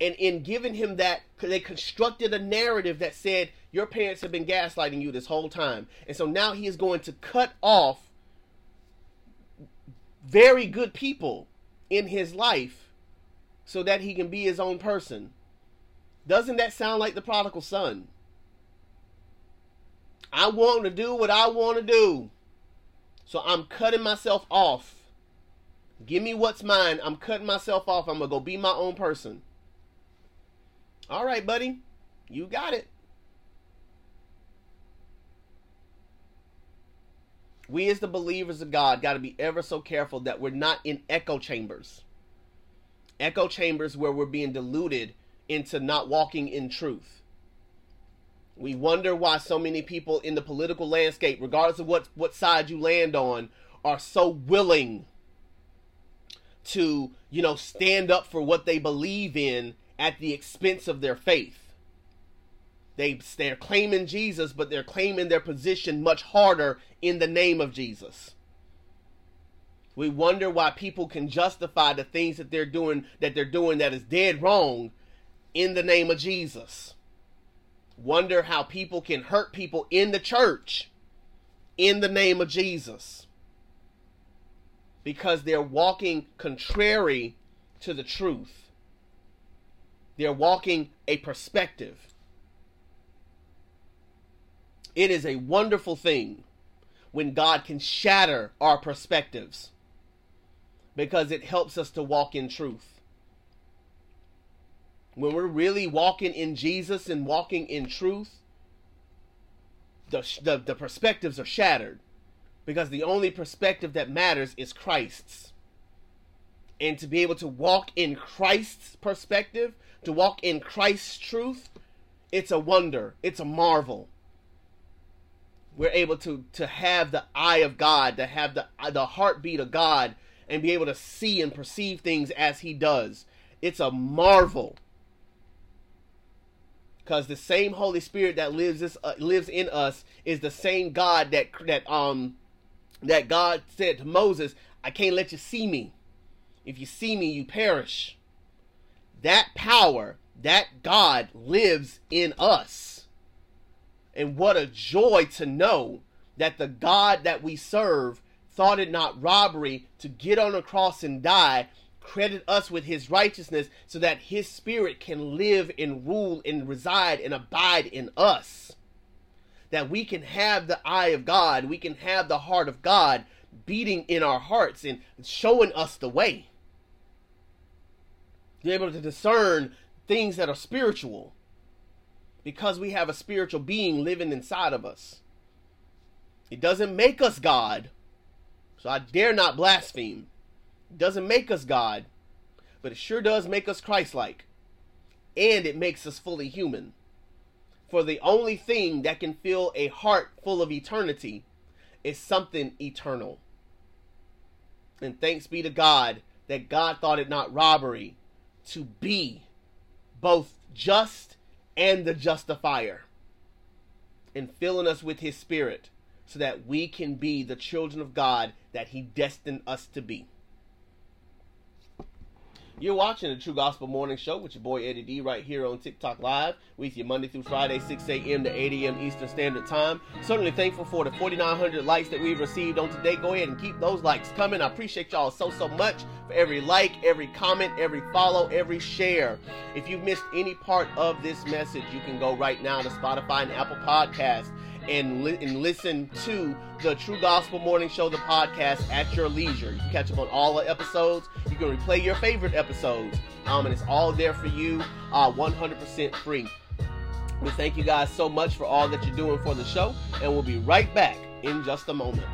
And in giving him that, they constructed a narrative that said, Your parents have been gaslighting you this whole time. And so now he is going to cut off very good people in his life so that he can be his own person. Doesn't that sound like the prodigal son? I want to do what I want to do. So I'm cutting myself off. Give me what's mine. I'm cutting myself off. I'm going to go be my own person. All right, buddy. You got it. We, as the believers of God, got to be ever so careful that we're not in echo chambers. Echo chambers where we're being deluded into not walking in truth. We wonder why so many people in the political landscape, regardless of what, what side you land on, are so willing to, you know, stand up for what they believe in at the expense of their faith. They, they're claiming Jesus, but they're claiming their position much harder in the name of Jesus. We wonder why people can justify the things that they're doing that they're doing that is dead wrong in the name of Jesus. Wonder how people can hurt people in the church in the name of Jesus. Because they're walking contrary to the truth. They're walking a perspective. It is a wonderful thing when God can shatter our perspectives because it helps us to walk in truth when we're really walking in Jesus and walking in truth, the, the, the perspectives are shattered because the only perspective that matters is Christ's. And to be able to walk in Christ's perspective, to walk in Christ's truth, it's a wonder, it's a marvel. We're able to to have the eye of God, to have the the heartbeat of God, and be able to see and perceive things as He does. It's a marvel because the same Holy Spirit that lives this uh, lives in us is the same God that that um that God said to Moses, I can't let you see me. If you see me, you perish. That power, that God lives in us. And what a joy to know that the God that we serve thought it not robbery to get on a cross and die, credit us with his righteousness so that his spirit can live and rule and reside and abide in us. That we can have the eye of God, we can have the heart of God beating in our hearts and showing us the way. Be able to discern things that are spiritual because we have a spiritual being living inside of us. It doesn't make us God, so I dare not blaspheme. Doesn't make us God, but it sure does make us Christ like. And it makes us fully human. For the only thing that can fill a heart full of eternity is something eternal. And thanks be to God that God thought it not robbery to be both just and the justifier and filling us with his spirit so that we can be the children of God that he destined us to be. You're watching the True Gospel Morning Show with your boy Eddie D right here on TikTok Live with you Monday through Friday, 6 a.m. to 8 a.m. Eastern Standard Time. Certainly thankful for the 4,900 likes that we've received on today. Go ahead and keep those likes coming. I appreciate y'all so, so much for every like, every comment, every follow, every share. If you've missed any part of this message, you can go right now to Spotify and Apple Podcasts and, li- and listen to the True Gospel Morning Show, the podcast, at your leisure. You can catch up on all the episodes. You can replay your favorite episodes, um, and it's all there for you, uh, 100% free. We thank you guys so much for all that you're doing for the show, and we'll be right back in just a moment.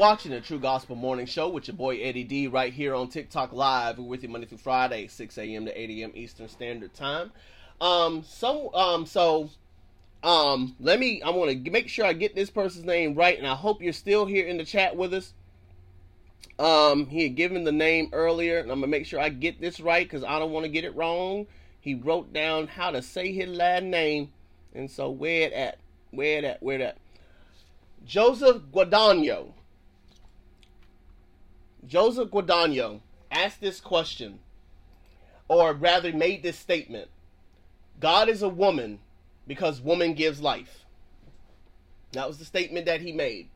Watching the True Gospel Morning Show with your boy Eddie D right here on TikTok Live. We're with you Monday through Friday, 6 a.m. to 8 a.m. Eastern Standard Time. Um, so, um, so, um, let me, I want to make sure I get this person's name right, and I hope you're still here in the chat with us. Um, he had given the name earlier, and I'm gonna make sure I get this right because I don't want to get it wrong. He wrote down how to say his last name, and so where it at? Where it at? Where it at? Joseph Guadagno. Joseph Guadagno asked this question, or rather made this statement God is a woman because woman gives life. That was the statement that he made.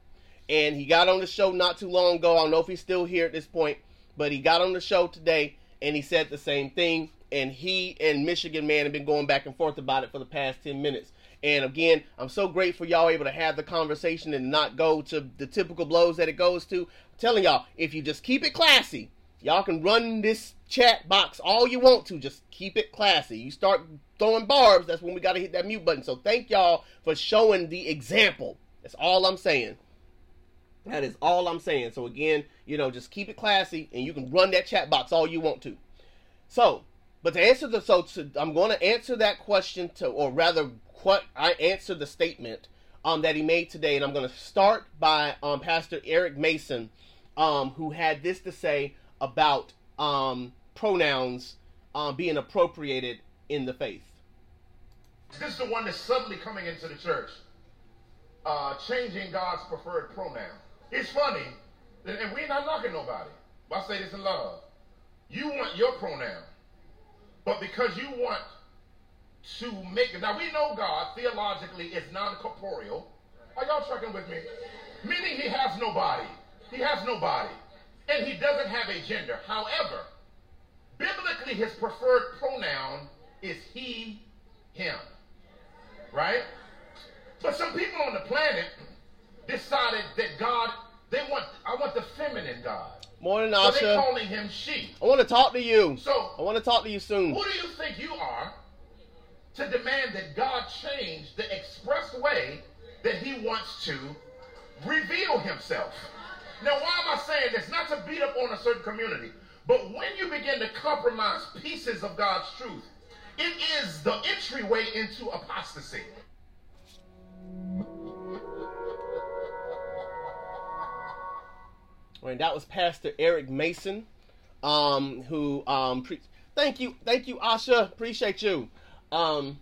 and he got on the show not too long ago. I don't know if he's still here at this point, but he got on the show today and he said the same thing. And he and Michigan Man have been going back and forth about it for the past 10 minutes. And again, I'm so grateful y'all able to have the conversation and not go to the typical blows that it goes to. I'm telling y'all, if you just keep it classy, y'all can run this chat box all you want to. Just keep it classy. You start throwing barbs, that's when we got to hit that mute button. So thank y'all for showing the example. That's all I'm saying. That is all I'm saying. So again, you know, just keep it classy and you can run that chat box all you want to. So, but to answer the so to, I'm going to answer that question to or rather what I answered the statement um, that he made today, and I'm going to start by um, Pastor Eric Mason, um, who had this to say about um, pronouns um, being appropriated in the faith. This is the one that's suddenly coming into the church, uh, changing God's preferred pronoun. It's funny, and we're not knocking nobody. I say this in love. You want your pronoun, but because you want to make it. Now we know God theologically is non-corporeal. Are y'all tracking with me? Meaning he has no body. He has no body. And he doesn't have a gender. However, biblically his preferred pronoun is he, him. Right? But some people on the planet decided that God, they want, I want the feminine God. Morning, So Asha. they're calling him she. I want to talk to you. So I want to talk to you soon. who do you think you are to demand that God change the express way that He wants to reveal Himself? Now, why am I saying this? Not to beat up on a certain community, but when you begin to compromise pieces of God's truth, it is the entryway into apostasy. Right, that was Pastor Eric Mason, um, who um, pre- thank you, thank you, Asha, appreciate you. Um,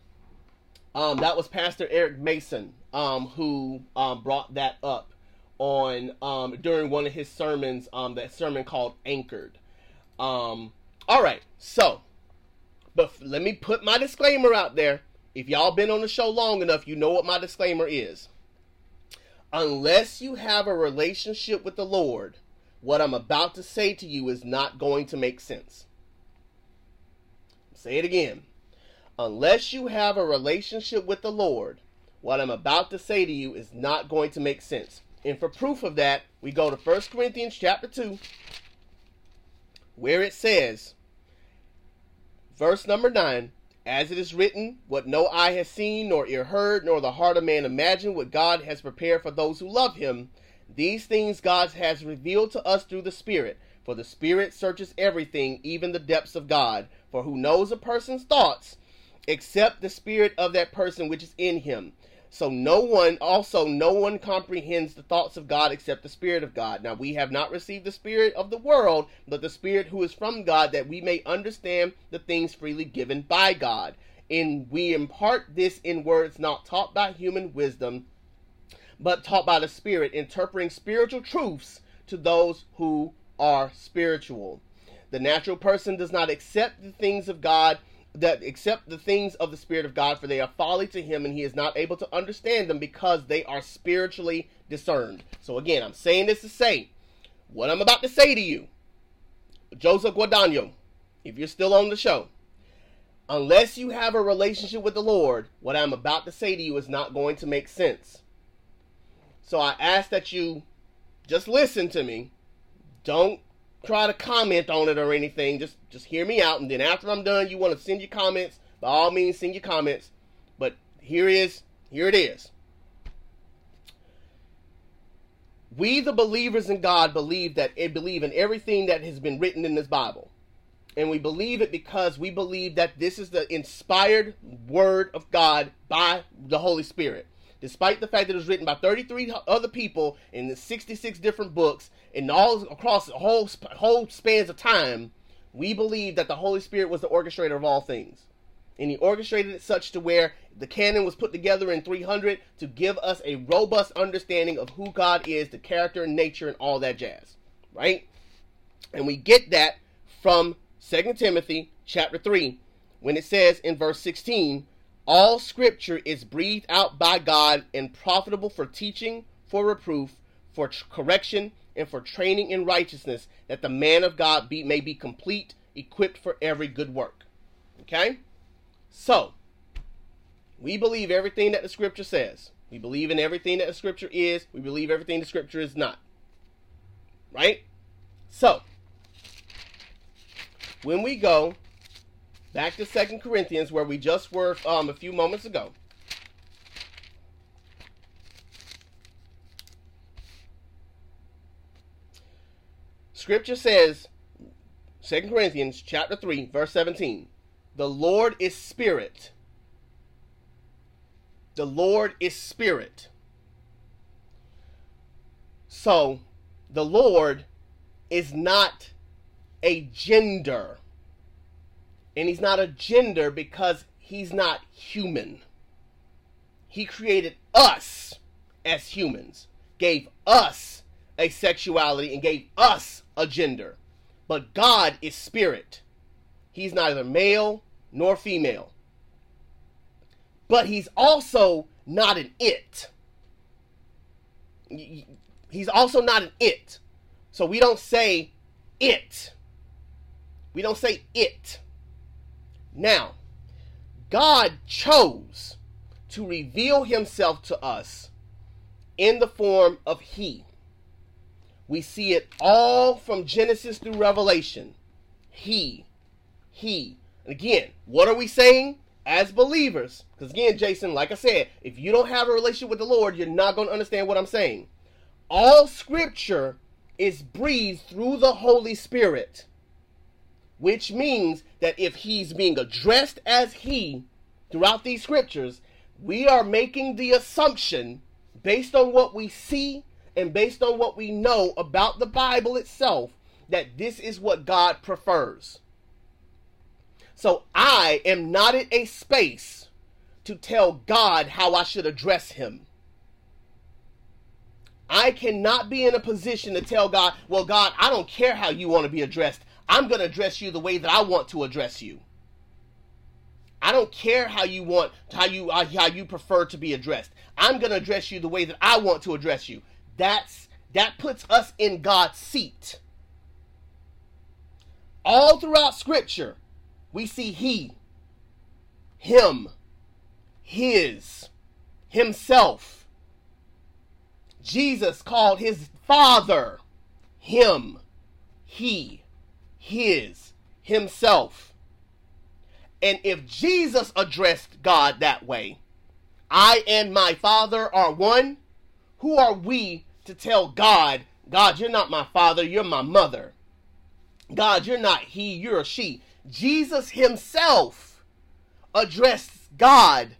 um, that was Pastor Eric Mason, um, who um, brought that up on um, during one of his sermons, um, that sermon called Anchored. Um, all right, so, but f- let me put my disclaimer out there. If y'all been on the show long enough, you know what my disclaimer is. Unless you have a relationship with the Lord, what I'm about to say to you is not going to make sense. Say it again. Unless you have a relationship with the Lord, what I'm about to say to you is not going to make sense. And for proof of that, we go to 1 Corinthians chapter 2, where it says, verse number 9, as it is written, what no eye has seen, nor ear heard, nor the heart of man imagined, what God has prepared for those who love him. These things God has revealed to us through the Spirit. For the Spirit searches everything, even the depths of God. For who knows a person's thoughts, except the spirit of that person which is in him? So no one, also no one comprehends the thoughts of God except the Spirit of God. Now we have not received the Spirit of the world, but the Spirit who is from God, that we may understand the things freely given by God. And we impart this in words not taught by human wisdom, but taught by the Spirit, interpreting spiritual truths to those who are spiritual. The natural person does not accept the things of God that accept the things of the Spirit of God, for they are folly to him, and he is not able to understand them because they are spiritually discerned. So again, I'm saying this to say what I'm about to say to you, Joseph Guadagno, if you're still on the show, unless you have a relationship with the Lord, what I'm about to say to you is not going to make sense. So I ask that you just listen to me. Don't try to comment on it or anything. Just just hear me out, and then after I'm done, you want to send your comments. By all means, send your comments. But here is here it is. We, the believers in God, believe that and believe in everything that has been written in this Bible, and we believe it because we believe that this is the inspired word of God by the Holy Spirit despite the fact that it was written by 33 other people in the 66 different books and all across the whole whole spans of time, we believe that the Holy Spirit was the orchestrator of all things. And he orchestrated it such to where the canon was put together in 300 to give us a robust understanding of who God is, the character and nature and all that jazz, right? And we get that from 2 Timothy chapter 3 when it says in verse 16, all scripture is breathed out by God and profitable for teaching, for reproof, for tr- correction, and for training in righteousness, that the man of God be, may be complete, equipped for every good work. Okay? So, we believe everything that the scripture says. We believe in everything that the scripture is. We believe everything the scripture is not. Right? So, when we go back to Second Corinthians, where we just were um, a few moments ago, Scripture says, Second Corinthians chapter 3, verse 17, the Lord is spirit. The Lord is spirit. So, the Lord is not a gender. And he's not a gender because he's not human. He created us as humans, gave us a sexuality, and gave us a gender. But God is spirit. He's neither male nor female. But he's also not an it. He's also not an it. So we don't say it. We don't say it. Now, God chose to reveal himself to us in the form of He. We see it all from Genesis through Revelation. He. He. And again, what are we saying as believers? Because again, Jason, like I said, if you don't have a relationship with the Lord, you're not going to understand what I'm saying. All scripture is breathed through the Holy Spirit, which means that if he's being addressed as he throughout these scriptures, we are making the assumption based on what we see and based on what we know about the Bible itself that this is what God prefers. So I am not in a space to tell God how I should address him. I cannot be in a position to tell God, well, God, I don't care how you want to be addressed. I'm going to address you the way that I want to address you. I don't care how you want, how you, uh, how you prefer to be addressed. I'm going to address you the way that I want to address you. That's, that puts us in God's seat. All throughout scripture, we see he, him, his, himself Jesus called his father him, he, his, himself. And if Jesus addressed God that way, I and my father are one, who are we to tell God, God, you're not my father, you're my mother? God, you're not he, you're she. Jesus himself addressed God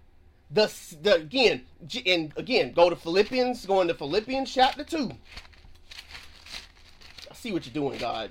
the, the again and again go to Philippians, go into Philippians chapter two. I see what you're doing, God.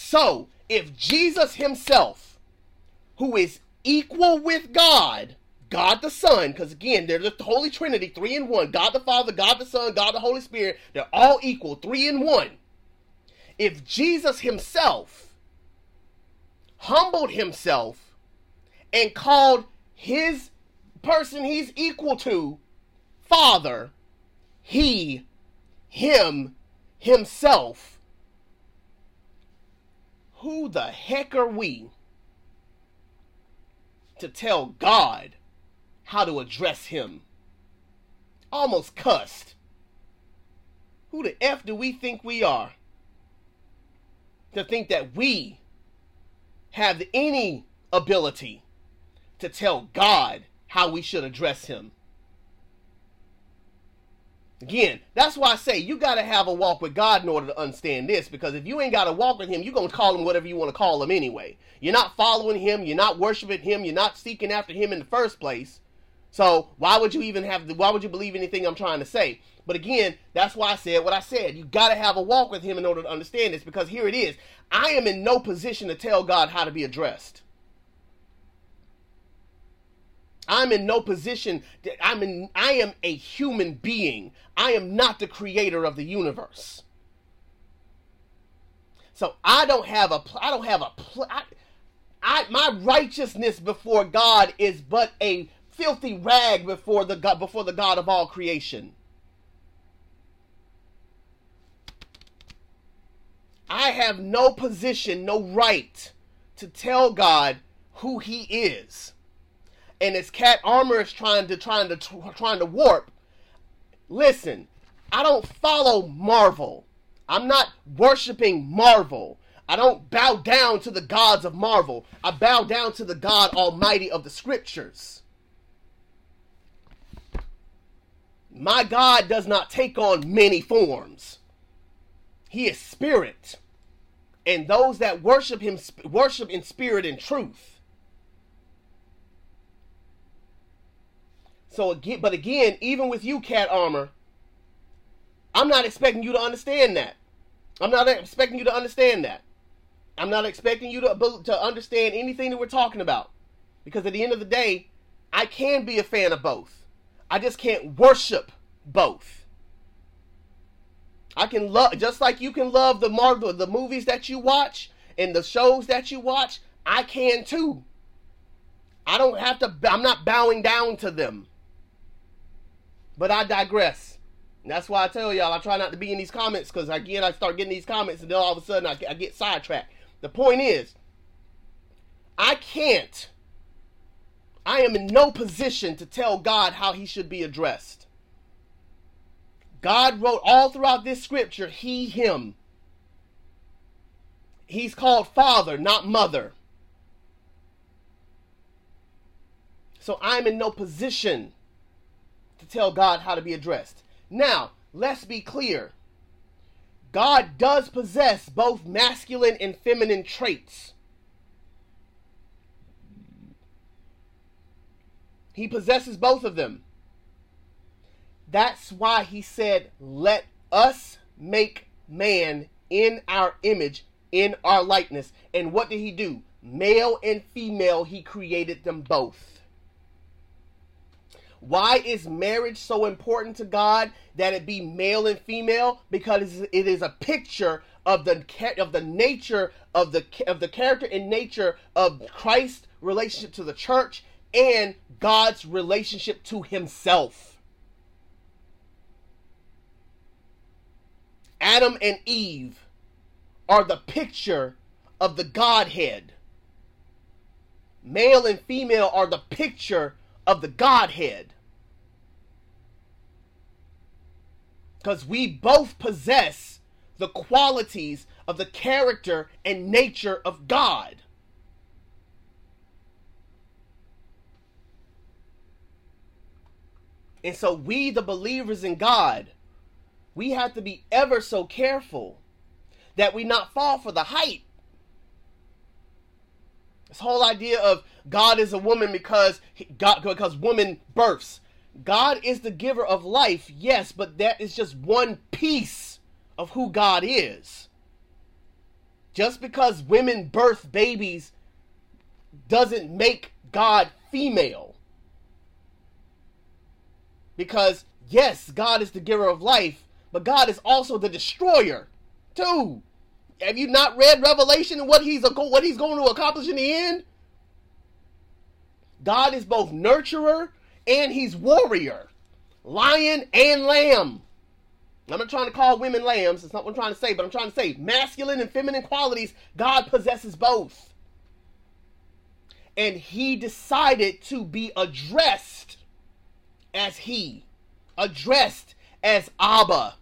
so if jesus himself who is equal with god God the Son, because again, they're the Holy Trinity, three in one. God the Father, God the Son, God the Holy Spirit, they're all equal, three in one if Jesus himself humbled himself and called his person he's equal to Father, he, him, himself, who the heck are we to tell God how to address him? Almost cussed. Who the F do we think we are? to think that we have any ability to tell God how we should address him. Again, that's why I say you got to have a walk with God in order to understand this. Because if you ain't got a walk with Him, you're going to call Him whatever you want to call Him anyway. You're not following Him. You're not worshiping Him. You're not seeking after Him in the first place. So why would you even have the, why would you believe anything I'm trying to say? But again, that's why I said what I said. You got to have a walk with him in order to understand this because here it is. I am in no position to tell God how to be addressed. I'm in no position I'm in I am a human being. I am not the creator of the universe. So I don't have a I don't have a I, I my righteousness before God is but a filthy rag before the God before the God of all creation. I have no position, no right to tell God who he is. And as Cat Armor is trying to trying to trying to warp, listen, I don't follow Marvel. I'm not worshiping Marvel. I don't bow down to the gods of Marvel. I bow down to the God Almighty of the scriptures. My God does not take on many forms. He is spirit. And those that worship him worship in spirit and truth. So again, but again, even with you, Cat Armor, I'm not expecting you to understand that. I'm not expecting you to understand that. I'm not expecting you to, to understand anything that we're talking about. Because at the end of the day, I can be a fan of both. I just can't worship both. I can love just like you can love the Marvel the movies that you watch and the shows that you watch, I can too. I don't have to I'm not bowing down to them. But I digress. And that's why I tell y'all I try not to be in these comments because again I start getting these comments and then all of a sudden I, I get sidetracked. The point is, I can't. I am in no position to tell God how he should be addressed. God wrote all throughout this scripture, he, him. He's called father, not mother. So I'm in no position tell God how to be addressed. Now, let's be clear. God does possess both masculine and feminine traits. He possesses both of them. That's why he said, Let us make man in our image, in our likeness. And what did he do? Male and female, he created them both. Why is marriage so important to God that it be male and female? Because it is a picture of the of the nature of the of the character and nature of Christ's relationship to the church and God's relationship to himself. Adam and Eve are the picture of the Godhead. Male and female are the picture of the Godhead. Because we both possess the qualities of the character and nature of God. And so, we, the believers in God, we have to be ever so careful that we not fall for the hype this whole idea of God is a woman because God because woman births. God is the giver of life, yes, but that is just one piece of who God is. Just because women birth babies doesn't make God female. Because yes, God is the giver of life, but God is also the destroyer too. Have you not read Revelation and what he's what he's going to accomplish in the end? God is both nurturer and he's warrior, lion and lamb. I'm not trying to call women lambs. It's not what I'm trying to say, but I'm trying to say masculine and feminine qualities, God possesses both. And he decided to be addressed as he, addressed as Abba.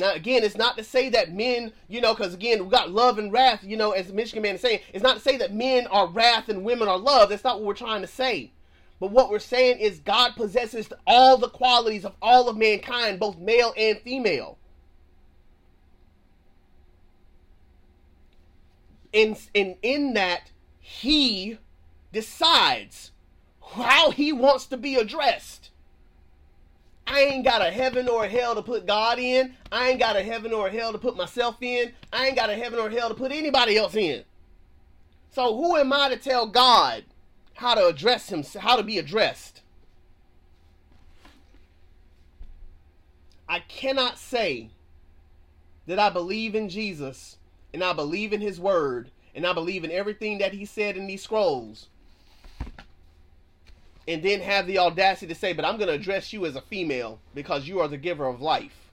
Now, again, it's not to say that men, you know, because again, we got love and wrath, you know, as Michigan man is saying. It's not to say that men are wrath and women are love. That's not what we're trying to say. But what we're saying is God possesses all the qualities of all of mankind, both male and female. And, in, in that, He decides how he wants to be addressed. I ain't got a heaven or a hell to put God in. I ain't got a heaven or a hell to put myself in. I ain't got a heaven or a hell to put anybody else in. So who am I to tell God how to address him, how to be addressed? I cannot say that I believe in Jesus and I believe in his word and I believe in everything that he said in these scrolls and then have the audacity to say, but I'm going to address you as a female because you are the giver of life.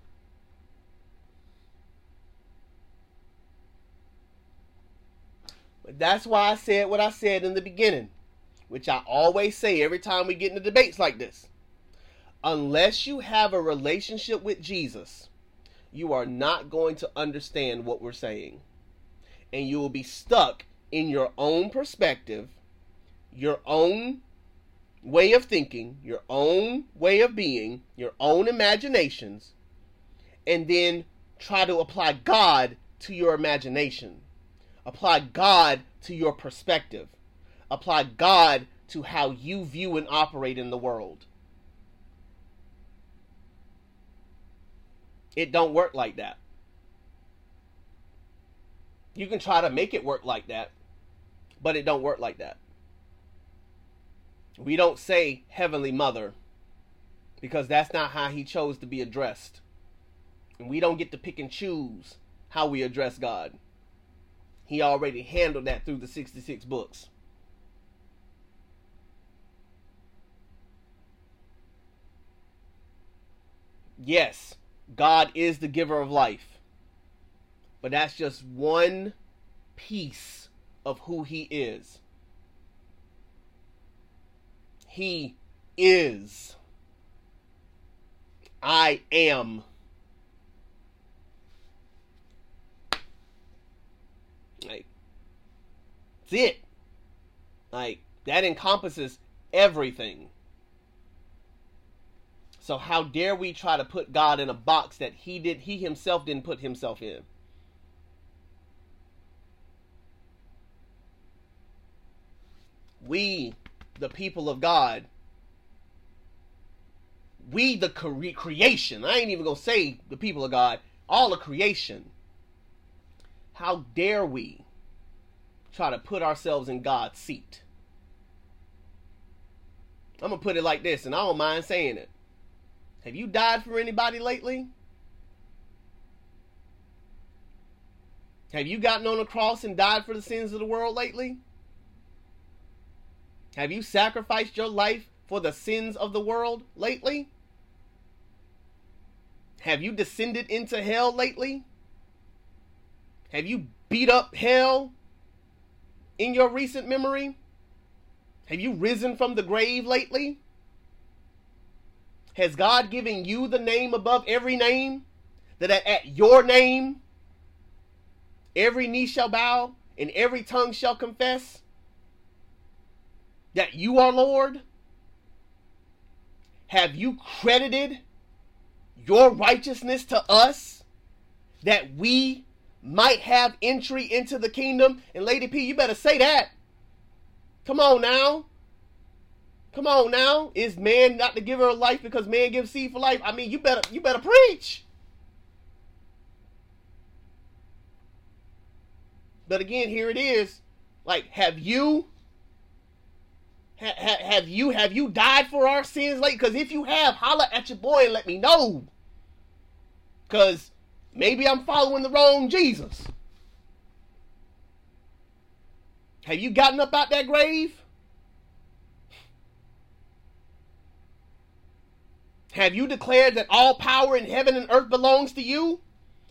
But that's why I said what I said in the beginning, which I always say every time we get into debates like this. Unless you have a relationship with Jesus, you are not going to understand what we're saying. And you will be stuck in your own perspective, your own way of thinking, your own way of being, your own imaginations, and then try to apply God to your imagination. Apply God to your perspective. Apply God to how you view and operate in the world. It don't work like that. You can try to make it work like that, but it don't work like that. We don't say Heavenly Mother because that's not how he chose to be addressed. And we don't get to pick and choose how we address God. He already handled that through the 66 books. Yes, God is the giver of life. But that's just one piece of who he is. He is. I am. Like, that's it. Like, that encompasses everything. So how dare we try to put God in a box that he did he himself didn't put himself in? We, the people of God, we the cre- creation. I ain't even gonna say the people of God, all the creation. How dare we try to put ourselves in God's seat? I'm gonna put it like this, and I don't mind saying it. Have you died for anybody lately? Have you gotten on a cross and died for the sins of the world lately? Have you sacrificed your life for the sins of the world lately? Have you descended into hell lately? Have you beat up hell in your recent memory? Have you risen from the grave lately? Has God given you the name above every name? That at your name, every knee shall bow and every tongue shall confess that you are Lord? Have you credited your righteousness to us that we might have entry into the kingdom? And Lady P, you better say that. Come on now. Come on now. Is man not the giver of life because man gives seed for life? I mean, you better you better preach. But again, here it is. Like, have you ha, ha, have you have you died for our sins late? Because if you have, holla at your boy and let me know. Because maybe I'm following the wrong Jesus. Have you gotten up out that grave? Have you declared that all power in heaven and earth belongs to you?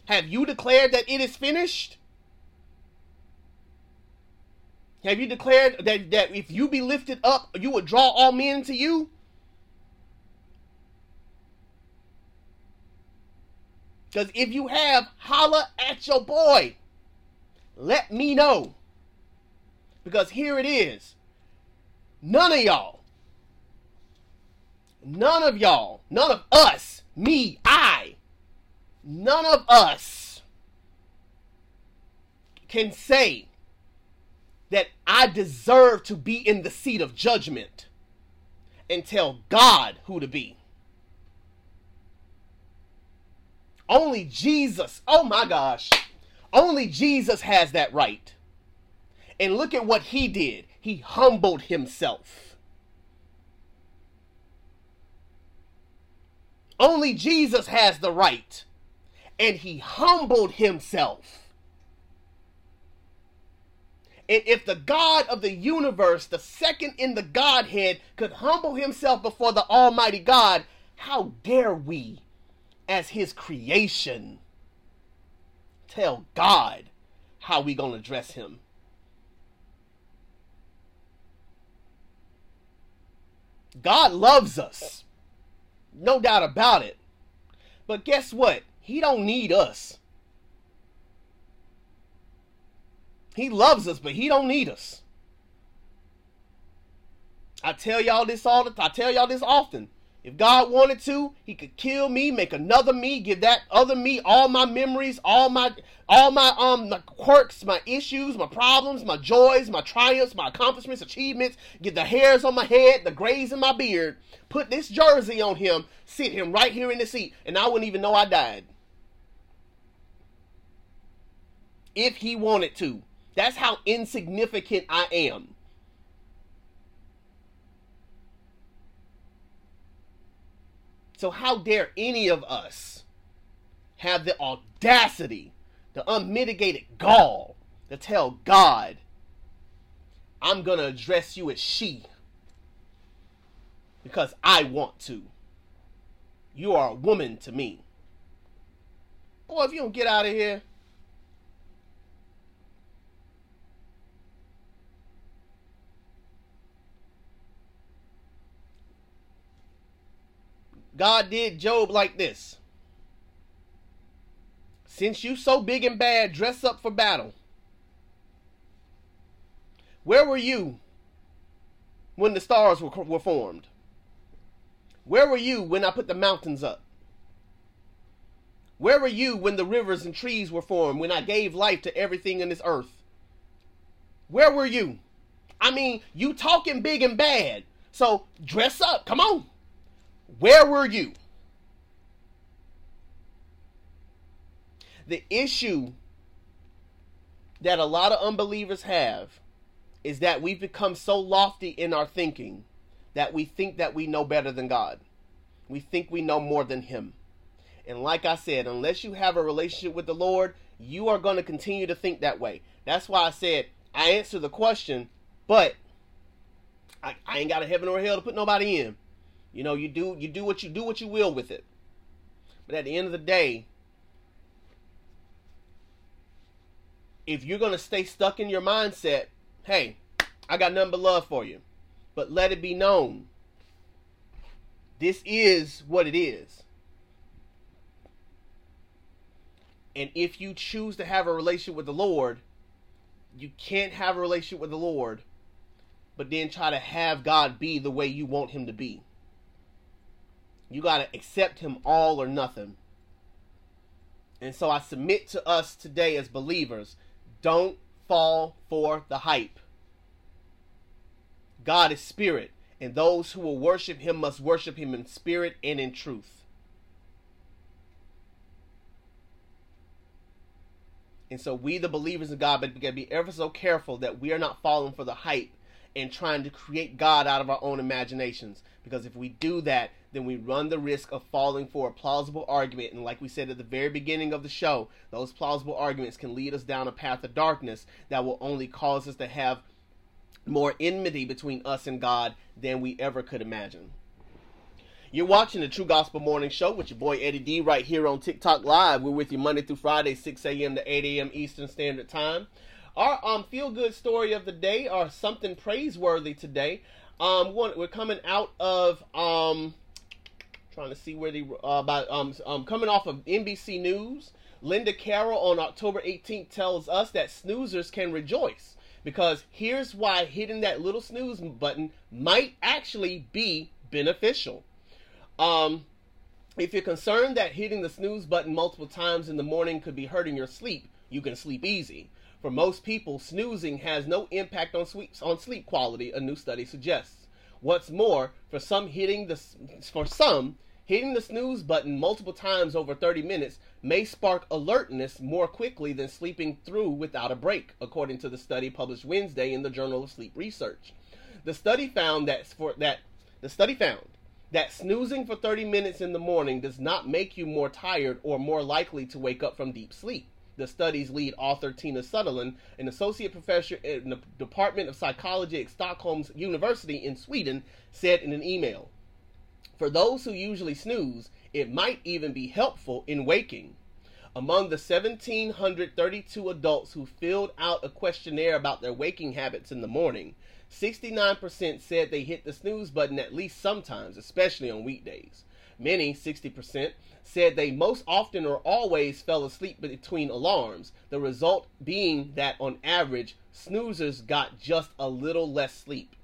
Have you declared that it is finished? Have you declared that, that if you be lifted up, you would draw all men to you? Because if you have, holla at your boy. Let me know. Because here it is. None of y'all none of y'all, none of us, me, I, none of us can say that I deserve to be in the seat of judgment and tell God who to be. Only Jesus, oh my gosh, only Jesus has that right. And look at what he did. He humbled himself. Only Jesus has the right. And he humbled himself. And if the God of the universe, the second in the Godhead, could humble himself before the Almighty God, how dare we, as his creation, tell God how we going to address him? God loves us. No doubt about it. But guess what? He don't need us. He loves us, but he don't need us. I tell y'all this all the I tell y'all this often. If God wanted to, he could kill me, make another me, give that other me all my memories, all my all my um my quirks, my issues, my problems, my joys, my triumphs, my accomplishments, achievements, get the hairs on my head, the grays in my beard, put this jersey on him, sit him right here in the seat, and I wouldn't even know I died. If he wanted to. That's how insignificant I am. So, how dare any of us have the audacity, the unmitigated gall to tell God, I'm going to address you as she because I want to. You are a woman to me. Boy, if you don't get out of here. God did Job like this. Since you so big and bad, dress up for battle. Where were you when the stars were, were formed? Where were you when I put the mountains up? Where were you when the rivers and trees were formed, when I gave life to everything in this earth? Where were you? I mean, you talking big and bad. So dress up. Come on. Where were you? The issue that a lot of unbelievers have is that we've become so lofty in our thinking that we think that we know better than God. We think we know more than Him. And like I said, unless you have a relationship with the Lord, you are going to continue to think that way. That's why I said I answer the question, but I, I ain't got a heaven or a hell to put nobody in. You know, you do you do what you do what you will with it. But at the end of the day, if you're gonna stay stuck in your mindset, hey, I got nothing but love for you. But let it be known. This is what it is. And if you choose to have a relationship with the Lord, you can't have a relationship with the Lord, but then try to have God be the way you want him to be. You got to accept him all or nothing. And so I submit to us today as believers don't fall for the hype. God is spirit, and those who will worship him must worship him in spirit and in truth. And so we, the believers of God, but we gotta be ever so careful that we are not falling for the hype and trying to create God out of our own imaginations. Because if we do that, then we run the risk of falling for a plausible argument. And like we said at the very beginning of the show, those plausible arguments can lead us down a path of darkness that will only cause us to have more enmity between us and God than we ever could imagine. You're watching the True Gospel Morning Show with your boy Eddie D right here on TikTok Live. We're with you Monday through Friday, 6 a.m. to 8 a.m. Eastern Standard Time. Our um, feel good story of the day, or something praiseworthy today. Um, we're coming out of um, trying to see where they uh, about um, um coming off of NBC News. Linda Carroll on October 18th tells us that snoozers can rejoice because here's why hitting that little snooze button might actually be beneficial. Um, if you're concerned that hitting the snooze button multiple times in the morning could be hurting your sleep, you can sleep easy. For most people, snoozing has no impact on sleep, on sleep quality, a new study suggests. What's more, for some hitting the for some hitting the snooze button multiple times over 30 minutes may spark alertness more quickly than sleeping through without a break, according to the study published Wednesday in the Journal of Sleep Research. The study found that for that the study found that snoozing for 30 minutes in the morning does not make you more tired or more likely to wake up from deep sleep the study's lead author, Tina Sundelin, an associate professor in the Department of Psychology at Stockholm's University in Sweden, said in an email. For those who usually snooze, it might even be helpful in waking. Among the 1,732 adults who filled out a questionnaire about their waking habits in the morning, 69% said they hit the snooze button at least sometimes, especially on weekdays. Many, 60%, said they most often or always fell asleep between alarms, the result being that on average, snoozers got just a little less sleep.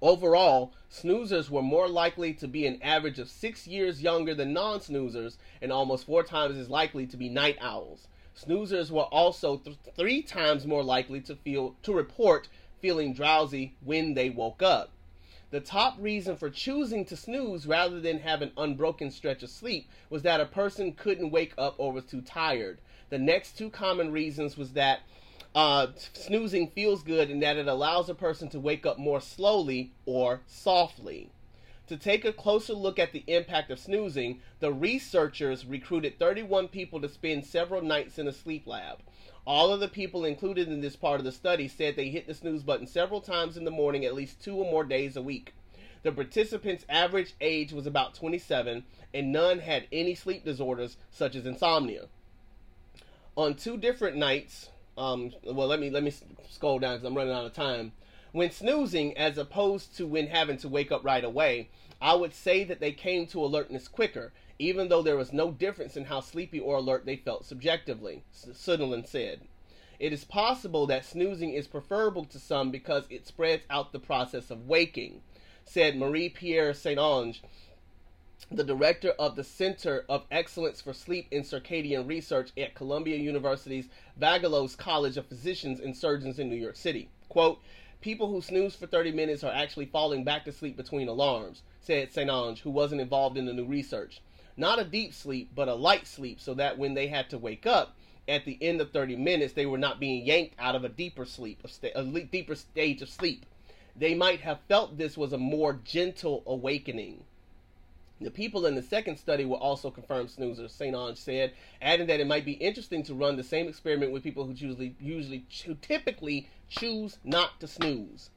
Overall, snoozers were more likely to be an average of six years younger than non snoozers and almost four times as likely to be night owls. Snoozers were also th- three times more likely to feel to report feeling drowsy when they woke up. The top reason for choosing to snooze rather than have an unbroken stretch of sleep was that a person couldn't wake up or was too tired. The next two common reasons was that uh, snoozing feels good in that it allows a person to wake up more slowly or softly. To take a closer look at the impact of snoozing, the researchers recruited 31 people to spend several nights in a sleep lab. All of the people included in this part of the study said they hit the snooze button several times in the morning at least two or more days a week. The participants' average age was about 27, and none had any sleep disorders such as insomnia. On two different nights, um, well, let me let me scroll down because I'm running out of time. When snoozing, as opposed to when having to wake up right away, I would say that they came to alertness quicker, even though there was no difference in how sleepy or alert they felt subjectively, Sundelin said. It is possible that snoozing is preferable to some because it spreads out the process of waking, said Marie Pierre Saint Onge, the director of the Center of Excellence for Sleep and Circadian Research at Columbia University's Vagelos College of Physicians and Surgeons in New York City. Quote, People who snooze for 30 minutes are actually falling back to sleep between alarms, said St. Onge, who wasn't involved in the new research. Not a deep sleep, but a light sleep, so that when they had to wake up at the end of 30 minutes, they were not being yanked out of a deeper sleep, a, deeper stage of sleep. They might have felt this was a more gentle awakening. The people in the second study were also confirmed snoozers, St. Onge said, adding that it might be interesting to run the same experiment with people who usually, usually, who typically choose not to snooze.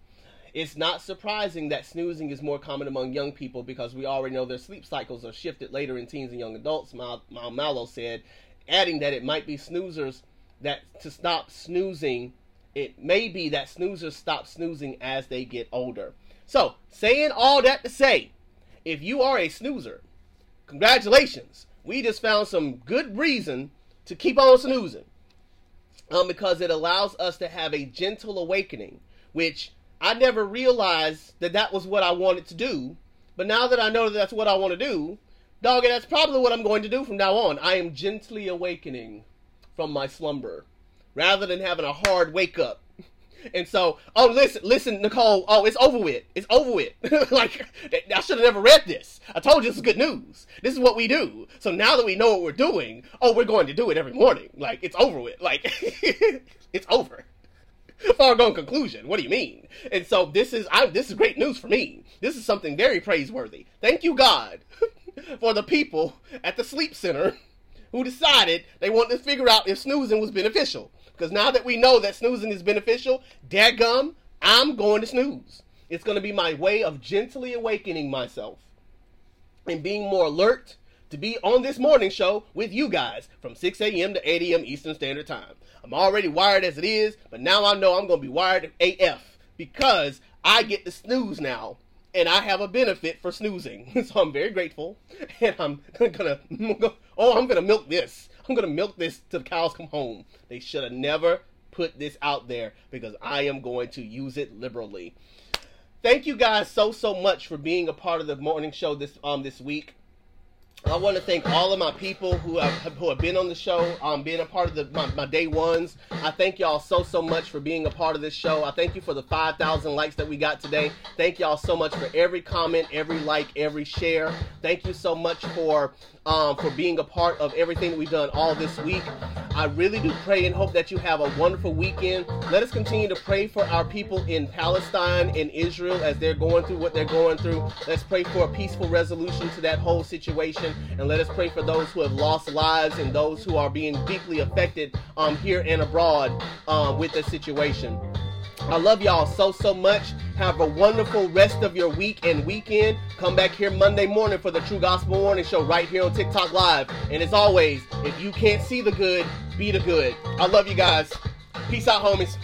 It's not surprising that snoozing is more common among young people because we already know their sleep cycles are shifted later in teens and young adults, Mal, Mal Malow said, adding that it might be snoozers that to stop snoozing, it may be that snoozers stop snoozing as they get older. So, saying all that to say, if you are a snoozer, congratulations. We just found some good reason to keep on snoozing. Um, because it allows us to have a gentle awakening, which I never realized that that was what I wanted to do. But now that I know that that's what I want to do, dog, that's probably what I'm going to do from now on. I am gently awakening from my slumber rather than having a hard wake up and so, oh, listen, listen, Nicole. Oh, it's over with. It's over with. [laughs] like, I should have never read this. I told you this is good news. This is what we do. So now that we know what we're doing, oh, we're going to do it every morning. Like, it's over with. Like, [laughs] it's over. Foregone conclusion. What do you mean? And so this is, I, this is great news for me. This is something very praiseworthy. Thank you, God, [laughs] for the people at the sleep center who decided they wanted to figure out if snoozing was beneficial. Because now that we know that snoozing is beneficial, dadgum, I'm going to snooze. It's going to be my way of gently awakening myself and being more alert to be on this morning show with you guys from 6 a.m. to 8 a.m. Eastern Standard Time. I'm already wired as it is, but now I know I'm going to be wired AF because I get to snooze now and I have a benefit for snoozing. [laughs] so I'm very grateful and I'm going to, go oh, I'm going to milk this. I'm gonna milk this till the cows come home. They should have never put this out there because I am going to use it liberally. Thank you guys so so much for being a part of the morning show this um this week. I want to thank all of my people who have who have been on the show, um, being a part of the my, my day ones. I thank y'all so so much for being a part of this show. I thank you for the five thousand likes that we got today. Thank y'all so much for every comment, every like, every share. Thank you so much for um, for being a part of everything that we've done all this week. I really do pray and hope that you have a wonderful weekend. Let us continue to pray for our people in Palestine and Israel as they're going through what they're going through. Let's pray for a peaceful resolution to that whole situation. And let us pray for those who have lost lives and those who are being deeply affected um, here and abroad um, with the situation. I love y'all so, so much. Have a wonderful rest of your week and weekend. Come back here Monday morning for the True Gospel Morning Show right here on TikTok Live. And as always, if you can't see the good, be the good. I love you guys. Peace out, homies.